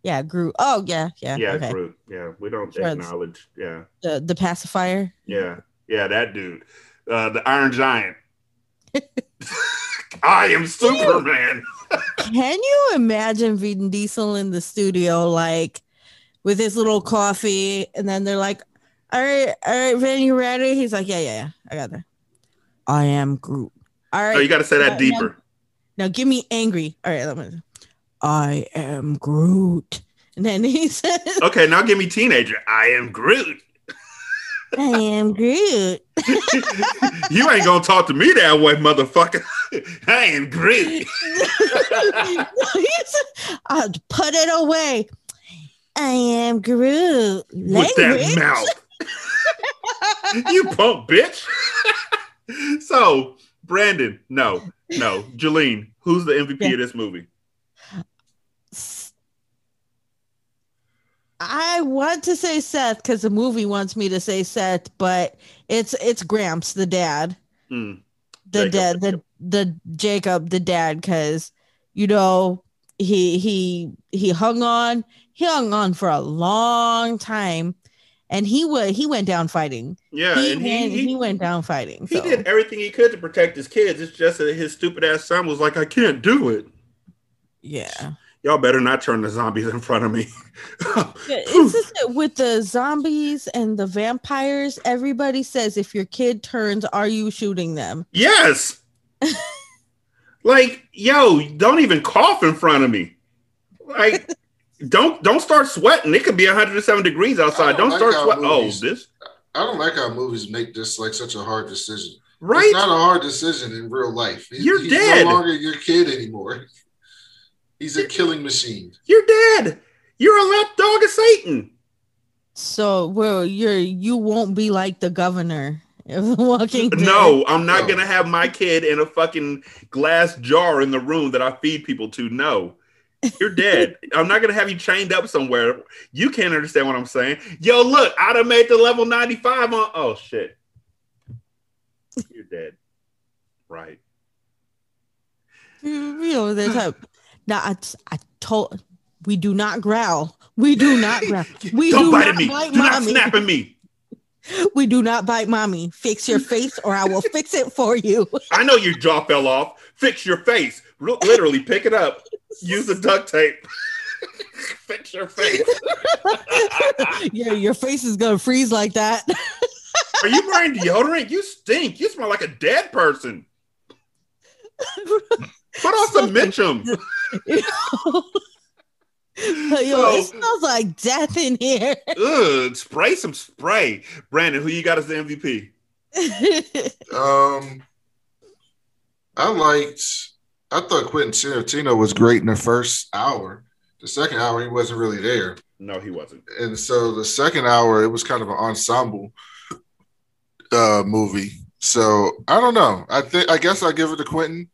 Yeah, Groot. Oh yeah, yeah. Yeah, okay. Groot. Yeah, we don't acknowledge. Yeah, The the pacifier. yeah, yeah. That dude, uh, the Iron Giant. (laughs) I am Superman. (laughs) Can you imagine Vin Diesel in the studio, like with his little coffee, and then they're like, "All right, all right, Vin, you ready?" He's like, "Yeah, yeah, yeah, I got that. I am Groot." All right. Oh, you got to say now- that deeper. Now, now give me angry. All right, let me. I am Groot, and then he (laughs) says, Okay, now give me teenager. I am Groot. I am Groot. (laughs) you ain't gonna talk to me that way, motherfucker. (laughs) I am Groot. (laughs) I'll put it away. I am Groot. With that Language. mouth. you punk bitch. so, Brandon, no, no. Juleen, who's the MVP of this movie? I want to say Seth because the movie wants me to say Seth, but it's it's Gramps, the dad, Hmm. the Jacob. dad, the the Jacob, the dad, because you know he he he hung on, he hung on for a long time, and he was he went down fighting. Yeah, he, and he- went, he- he went down fighting. He so. did everything he could to protect his kids. It's just that his stupid ass son was like, I can't do it. Yeah. Y'all better not turn the zombies in front of me. Yeah, (laughs) It's just with the zombies and the vampires, everybody says if your kid turns, are you shooting them? Yes. (laughs) like, yo, don't even cough in front of me. Like, (laughs) don't don't start sweating. It could be 107 degrees outside. Don't, like start sweating. Oh, movies- this I don't like how movies make this like such a hard decision. Right? It's not a hard decision in real life. He- You're he's dead. no longer your kid anymore. He's a killing machine. You're dead. You're a lapdog of Satan. So, well, you're you won't be like the governor of Walking Dead. No, I'm not gonna have my kid in a fucking glass jar in the room that I feed people to. No. You're dead. (laughs) I'm not gonna have you chained up somewhere. You can't understand what I'm saying. Yo, look, I'd have made the level 95 on. Oh shit. You're dead. Right. You you know that type. Now, I, I told we do not growl. We do not (laughs) growl. We Don't do bite not me. bite Do not mommy. snap at me. (laughs) We do not bite mommy. Fix your face, or I will fix it for you. I know your jaw fell off. Fix your face. Literally, pick it up. Use the duct tape. (laughs) Fix your face. yeah, your face is gonna freeze like that. Are you wearing deodorant? You stink. You smell like a dead person. Put on some Mitchum. Yo, it smells like death in here. Ugh, spray some spray. Brandon, who you got as the MVP? (laughs) Um, I liked. I thought Quentin Tarantino was great in the first hour. The second hour, he wasn't really there, No, he wasn't. and so the second hour, it was kind of an ensemble uh, movie. So I don't know. I think I guess I give it to Quentin,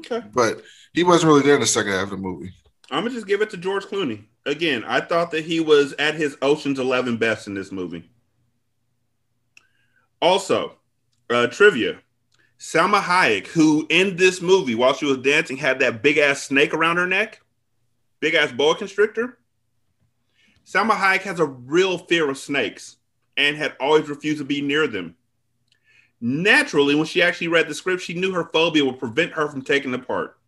Okay. but he wasn't really there in the second half of the movie. I'm gonna just give it to George Clooney. Again, I thought that he was at his Ocean's Eleven best in this movie. Also, uh, trivia: Salma Hayek, who in this movie, while she was dancing, had that big ass snake around her neck, big ass boa constrictor. Salma Hayek has a real fear of snakes and had always refused to be near them. Naturally, when she actually read the script, she knew her phobia would prevent her from taking the part.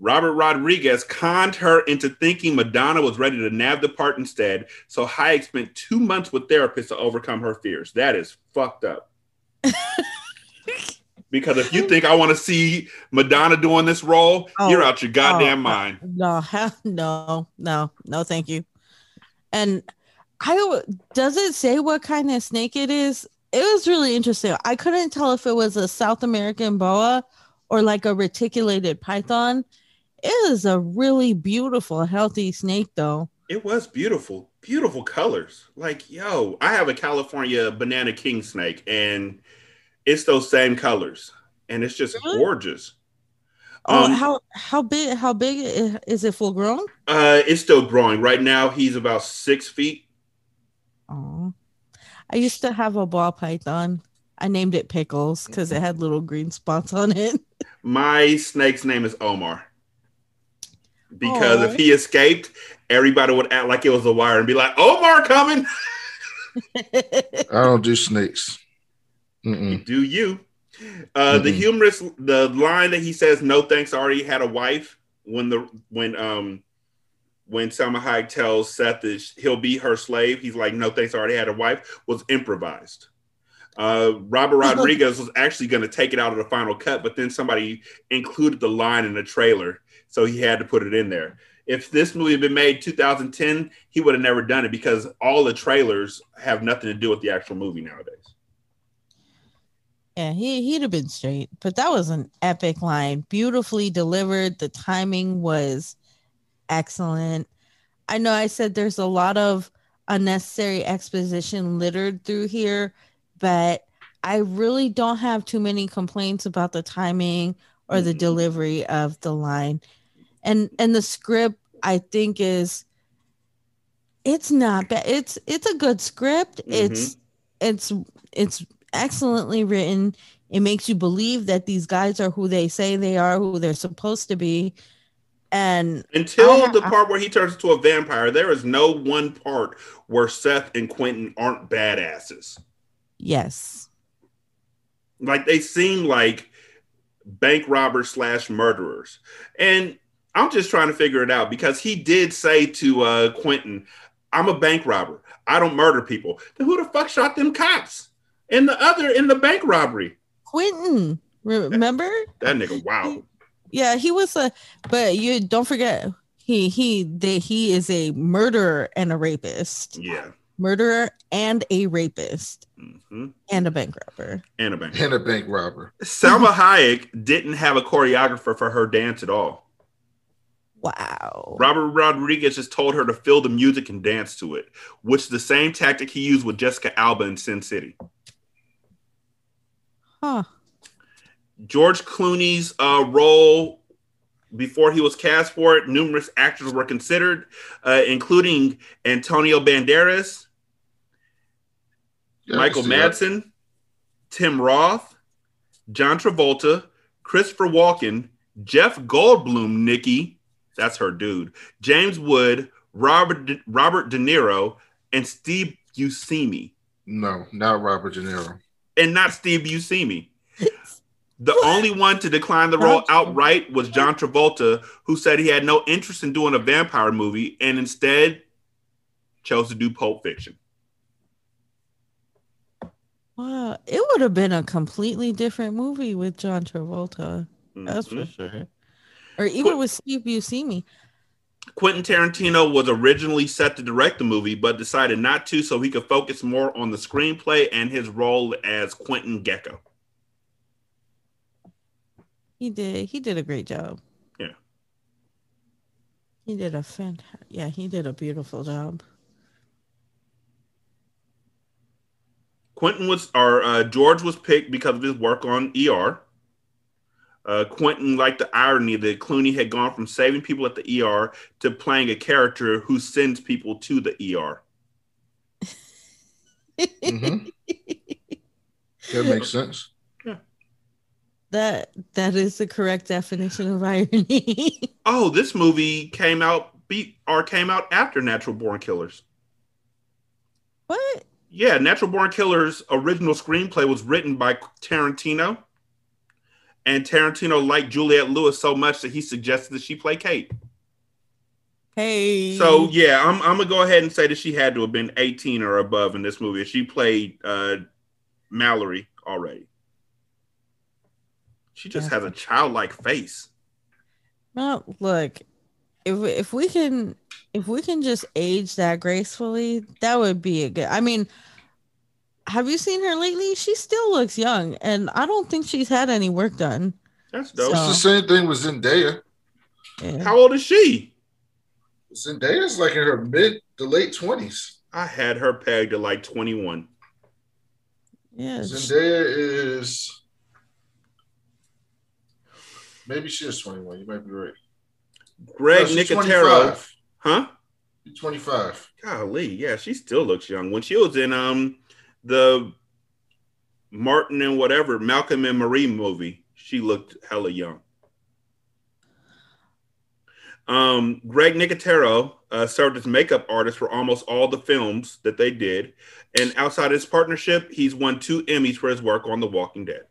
Robert Rodriguez conned her into thinking Madonna was ready to nab the part instead. So Hayek spent two months with therapists to overcome her fears. That is fucked up. (laughs) because if you think I want to see Madonna doing this role, Oh, you're out your oh, goddamn oh, mind. No, no, no, no, thank you. And I does it say what kind of snake it is? It was really interesting. I couldn't tell if it was a South American boa or like a reticulated python. It is a really beautiful, healthy snake, though. It was beautiful, beautiful colors. Like, yo, I have a California banana king snake, and it's those same colors, and it's just gorgeous. Oh, Um, how how big? How big is it? Full grown? Uh, it's still growing. Right now, he's about six feet. Oh, I used to have a ball python. I named it Pickles because it had little green spots on it. (laughs) My snake's name is Omar. Because Aw. if he escaped, everybody would act like it was a wire and be like, Omar coming. (laughs) I don't do snakes. Mm-mm. Do you? Uh, the humorous the line that he says, "No thanks, I already had a wife." When the when um when Salma Hayek tells Seth that he'll be her slave, he's like, "No thanks, I already had a wife." Was improvised. Uh, Robert (laughs) Rodriguez was actually going to take it out of the final cut, but then somebody included the line in the trailer, so he had to put it in there. If this movie had been made 2010, he would have never done it because all the trailers have nothing to do with the actual movie nowadays. Yeah, he he'd have been straight. But that was an epic line, beautifully delivered. The timing was excellent. I know I said there's a lot of unnecessary exposition littered through here, but I really don't have too many complaints about the timing or the mm-hmm. delivery of the line. And and the script I think is it's not bad. It's it's a good script. Mm-hmm. It's it's it's excellently written. It makes you believe that these guys are who they say they are, who they're supposed to be. And Until I the part where he turns into a vampire, there is no one part where Seth and Quentin aren't badasses. yes. Like they seem like bank robbers slash murderers. And I'm just trying to figure it out because he did say to uh Quentin, I'm a bank robber. I don't murder people. Then who the fuck shot them cops? And the other in the bank robbery. Quentin, remember? That nigga, wow. Yeah, he was a but you don't forget he he they, he is a murderer and a rapist. Yeah. Murderer and a rapist Mhm. and a bank robber. And a bank. And a bank robber. Salma Hayek didn't have a choreographer for her dance at all. Wow. Robert Rodriguez just told her to feel the music and dance to it, which is the same tactic he used with Jessica Alba in Sin City. Huh. George Clooney's uh, role before he was cast for it, numerous actors were considered, uh, including Antonio Banderas, Yeah, Michael can see that. Madsen, Tim Roth, John Travolta, Christopher Walken, Jeff Goldblum, Nikki, that's her dude, James Wood, Robert De, Robert De Niro, and Steve Buscemi, No, not Robert De Niro. and not Steve Buscemi. (laughs) The only one to decline the role outright was John Travolta, who said he had no interest in doing a vampire movie and instead chose to do Pulp Fiction. Wow. It would have been a completely different movie with John Travolta. That's for Mhm. sure. Or even with Steve Buscemi. Quentin Tarantino was originally set to direct the movie, but decided not to so he could focus more on the screenplay and his role as Quentin Gecko. He did. He did a great job. Yeah. He did a fantastic. Yeah, he did a beautiful job. Quentin was, or uh, George was picked because of his work on ER. Uh, Quentin liked the irony that Clooney had gone from saving people at the ER to playing a character who sends people to the ER. mm-hmm. (laughs) That makes sense. That that is the correct definition of irony. (laughs) Oh, this movie came out beat or came out after Natural Born Killers. What? Yeah, Natural Born Killers original screenplay was written by Tarantino. And Tarantino liked Juliette Lewis so much that he suggested that she play Kate. Hey. So yeah, I'm I'm gonna go ahead and say that she had to have been 18 or above in this movie. She played uh Mallory already. She just has a childlike face. Well, look, if if we can if we can just age that gracefully, that would be a good. I mean, have you seen her lately? She still looks young, and I don't think she's had any work done. That's It's the same thing with Zendaya. How old is she? Zendaya's like in her mid to late twenties. I had her pegged at like 21. Yeah. Zendaya is maybe she is twenty one. You might be right. Greg No, she's Nicotero. Huh? Twenty five. Golly, yeah, she still looks young. When she was in um the Martin and whatever Malcolm and Marie movie, she looked hella young. Um, Greg Nicotero uh, served as makeup artist for almost all the films that they did, and outside his partnership, he's won two Emmys for his work on The Walking Dead.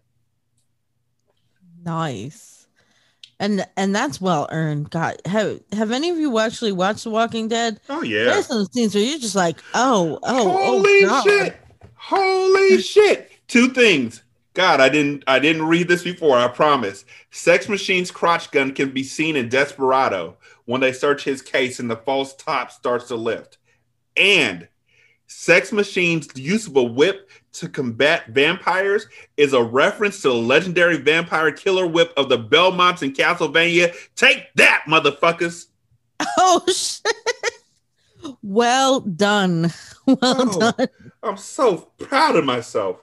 Nice. And and that's well earned. God, have have any of you actually watched The Walking Dead? Oh yeah. There's some scenes where you're just like, oh, oh, Holy oh, God. shit! Holy (laughs) shit! Two things. God, I didn't I didn't read this before, I promise. Sex Machine's crotch gun can be seen in Desperado, when they search his case and the false top starts to lift. And Sex Machine's use of a whip to combat vampires is a reference to the legendary vampire killer whip of the Belmonts in Castlevania. Take that, motherfuckers. (laughs) Oh shit. Well done. (laughs) Well Oh, done. I'm so proud of myself.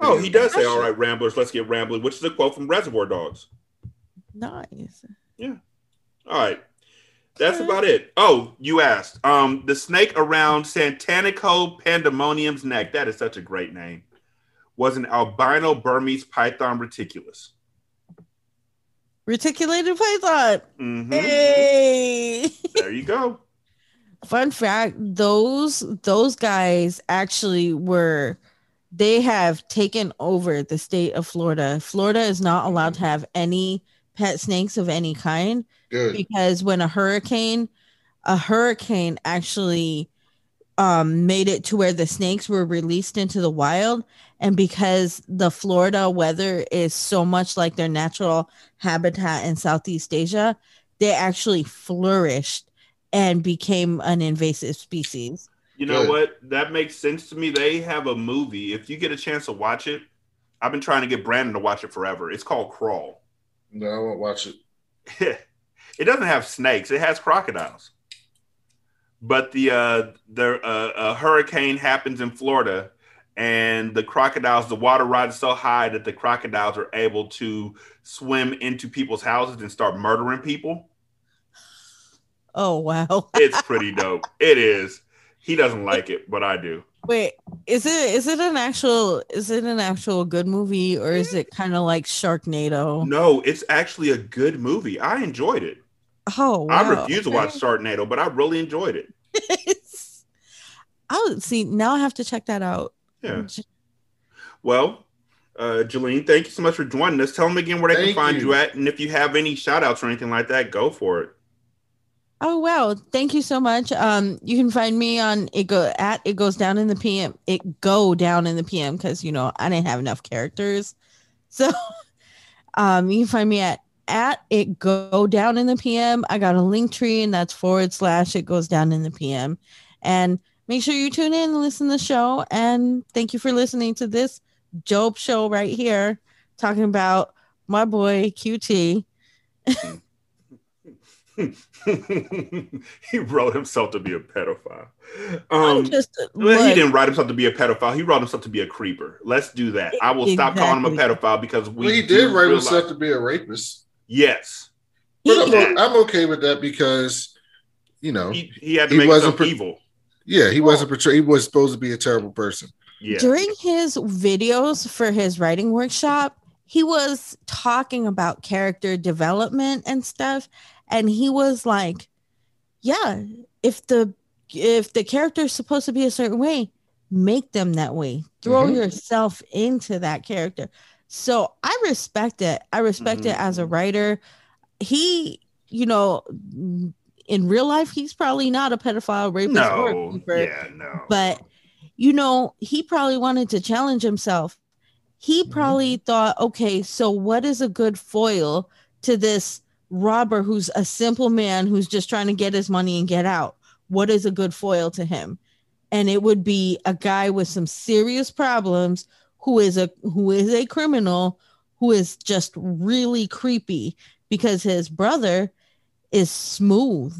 Oh, he does say, All right, Ramblers, let's get rambling, which is a quote from Reservoir Dogs. Nice. Yeah. All right. That's about it. Oh, you asked. Um, the snake around Santanico Pandemonium's neck, that is such a great name, was an albino Burmese python reticulus. Reticulated python. Mhm. Hey. There you go. Fun fact, those those guys actually were they have taken over the state of Florida. Florida is not allowed to have any pet snakes of any kind Good. because when a hurricane a hurricane actually um made it to where the snakes were released into the wild and because the Florida weather is so much like their natural habitat in Southeast Asia, they actually flourished and became an invasive species. You know Good. what? That makes sense to me. They have a movie. If you get a chance to watch it, I've been trying to get Brandon to watch it forever. It's called Crawl. No, I won't watch it. (laughs) it doesn't have snakes. It has crocodiles. But the uh, the uh, a hurricane happens in Florida, and the crocodiles, the water rises so high that the crocodiles are able to swim into people's houses and start murdering people. Oh wow. It's pretty dope. It is. He doesn't like it, but I do. Wait, is it is it an actual is it an actual good movie or is it kind of like Sharknado? No, it's actually a good movie. I enjoyed it. Oh, wow. I refuse to watch Sharknado, but I really enjoyed it. (laughs) Oh, see, now I have to check that out. Yeah. Well, uh, Juleen, thank you so much for joining us. Tell them again where they Thank can find you. you at, and if you have any shout outs or anything like that, go for it. Oh wow, thank you so much. Um, you can find me on it go at it goes down in the PM. It go down in the PM because you know I didn't have enough characters, (laughs) so um, you can find me at at it go down in the PM. I got a Linktree and that's forward slash it goes down in the PM, and make sure you tune in and listen to the show. And thank you for listening to this Job show right here, talking about my boy QT. (laughs) (laughs) he wrote himself to be a pedophile. I'm Um, just well, he didn't write himself to be a pedophile. He wrote himself to be a creeper. Let's do that. I will stop calling him a pedophile because we Well, he did write realize- himself to be a rapist. Yes, But I'm. I'm okay with that because, you know, he, he had to make himself per- evil. Yeah, he wasn't portrayed. He was supposed to be a terrible person. Yeah. During his videos for his writing workshop, he was talking about character development and stuff. And he was like, yeah, if the if the character is supposed to be a certain way, make them that way. Throw Mhm. yourself into that character. So I respect it. I respect it as a writer. He, you know, in real life, he's probably not a pedophile rapist or a No, yeah, no. but you know he probably wanted to challenge himself he Mm-hmm. probably thought okay so what is a good foil to this robber who's a simple man who's just trying to get his money and get out what is a good foil to him and it would be a guy with some serious problems who is a who is a criminal who is just really creepy because his brother is smooth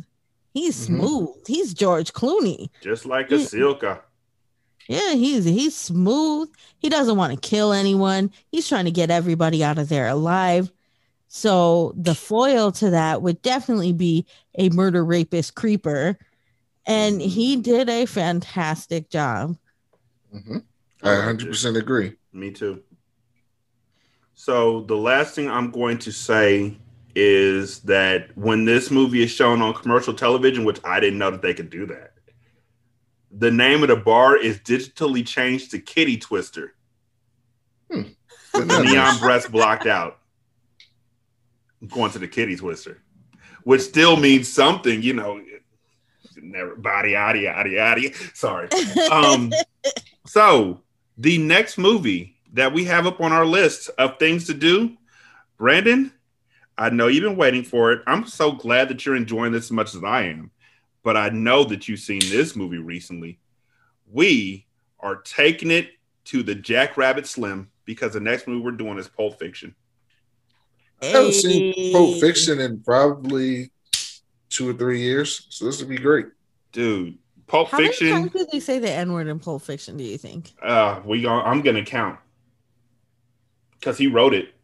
he's Mhm. smooth he's george clooney Just like a Silka. yeah, he's he's smooth. He doesn't want to kill anyone. He's trying to get everybody out of there alive. So the foil to that would definitely be a murder rapist creeper. And he did a fantastic job. I 100% agree. Me too. So the last thing I'm going to say is that when this movie is shown on commercial television, which I didn't know that they could do that, the name of the bar is digitally changed to Kitty Twister. With the neon breast blocked out. Going to the Kitty Twister, which still means something, you know. Never body, yada, yada, yada. Sorry. Um, (laughs) so the next movie that we have up on our list of things to do, Brandon, I know you've been waiting for it. I'm so glad that you're enjoying this as much as I am. But I know that you've seen this movie recently. We are taking it to the Jackrabbit Slim because the next movie we're doing is Pulp Fiction. I haven't seen Pulp Fiction in probably two or three years, so this would be great. Dude, Pulp How Fiction. many times did they say the N word in Pulp Fiction? Do you think? Uh, we gon- I'm gonna count because he wrote it,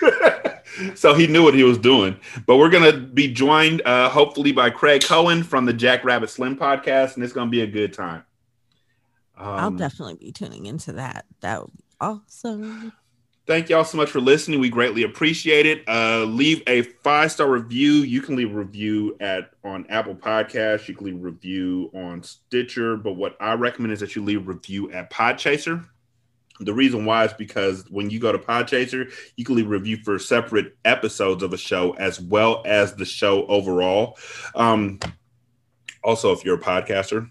(laughs) so he knew what he was doing. But we're gonna be joined, uh, hopefully, by Craig Cohen from the Jack Rabbit Slim podcast, and it's gonna be a good time. I'll Um, definitely be tuning into that. That would be awesome. Thank y'all so much for listening. We greatly appreciate it. Uh, leave a five star review. You can leave a review at on Apple Podcasts. You can leave a review on Stitcher. But what I recommend is that you leave a review at Podchaser. The reason why is because when you go to Podchaser, you can leave a review for separate episodes of a show as well as the show overall. Um, also, if you're a podcaster,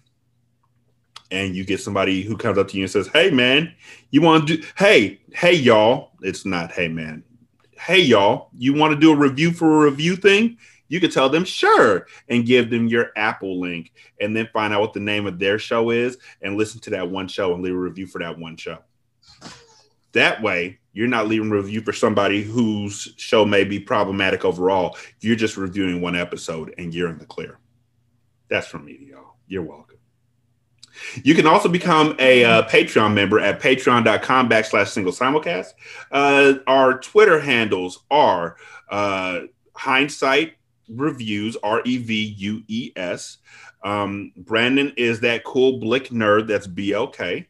and you get somebody who comes up to you and says, "Hey, man, you want to do? Hey, hey, y'all." It's not, "Hey, man." Hey, y'all, you want to do a review for a review thing? You could tell them sure and give them your Apple link, and then find out what the name of their show is, and listen to that one show and leave a review for that one show. That way, you're not leaving a review for somebody whose show may be problematic overall. You're just reviewing one episode, and you're in the clear. That's from me to y'all. You're welcome. You can also become a uh, Patreon member at patreon.com backslash single simulcast. Uh, our Twitter handles are uh, hindsight reviews, R E V U E S. Um, Brandon is that cool blick nerd, that's B L K.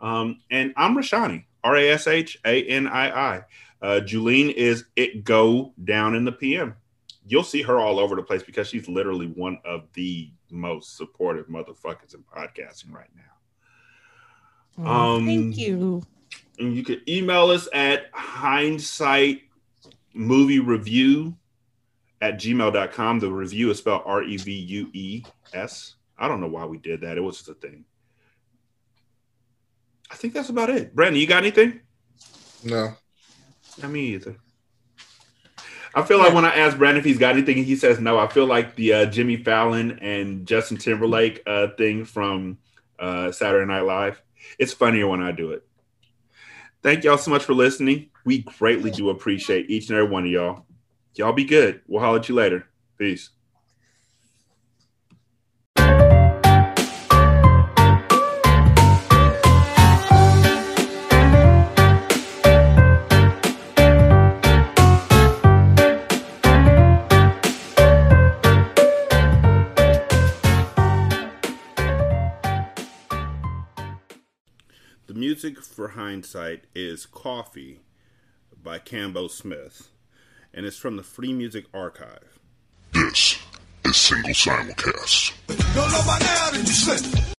Um, and I'm Rashani, R A S H A N I I. Uh, Juleen is it go down in the PM. You'll see her all over the place because she's literally one of the most supportive motherfuckers in podcasting right now. Um, Thank you. And you can email us at hindsight movie review at gmail.com. The review is spelled R E V U E S. I don't know why we did that. It was just a thing. I think that's about it. Brandon, you got anything? No. Not me either. I feel like when I ask Brandon if he's got anything, he says no. I feel like the uh, Jimmy Fallon and Justin Timberlake uh, thing from uh, Saturday Night Live. It's funnier when I do it. Thank y'all so much for listening. We greatly do appreciate each and every one of y'all. Y'all be good. We'll holler at you later. Peace. Music for Hindsight is Coffee by Cambo Smith, and it's from the Free Music Archive. This is Single Simulcast.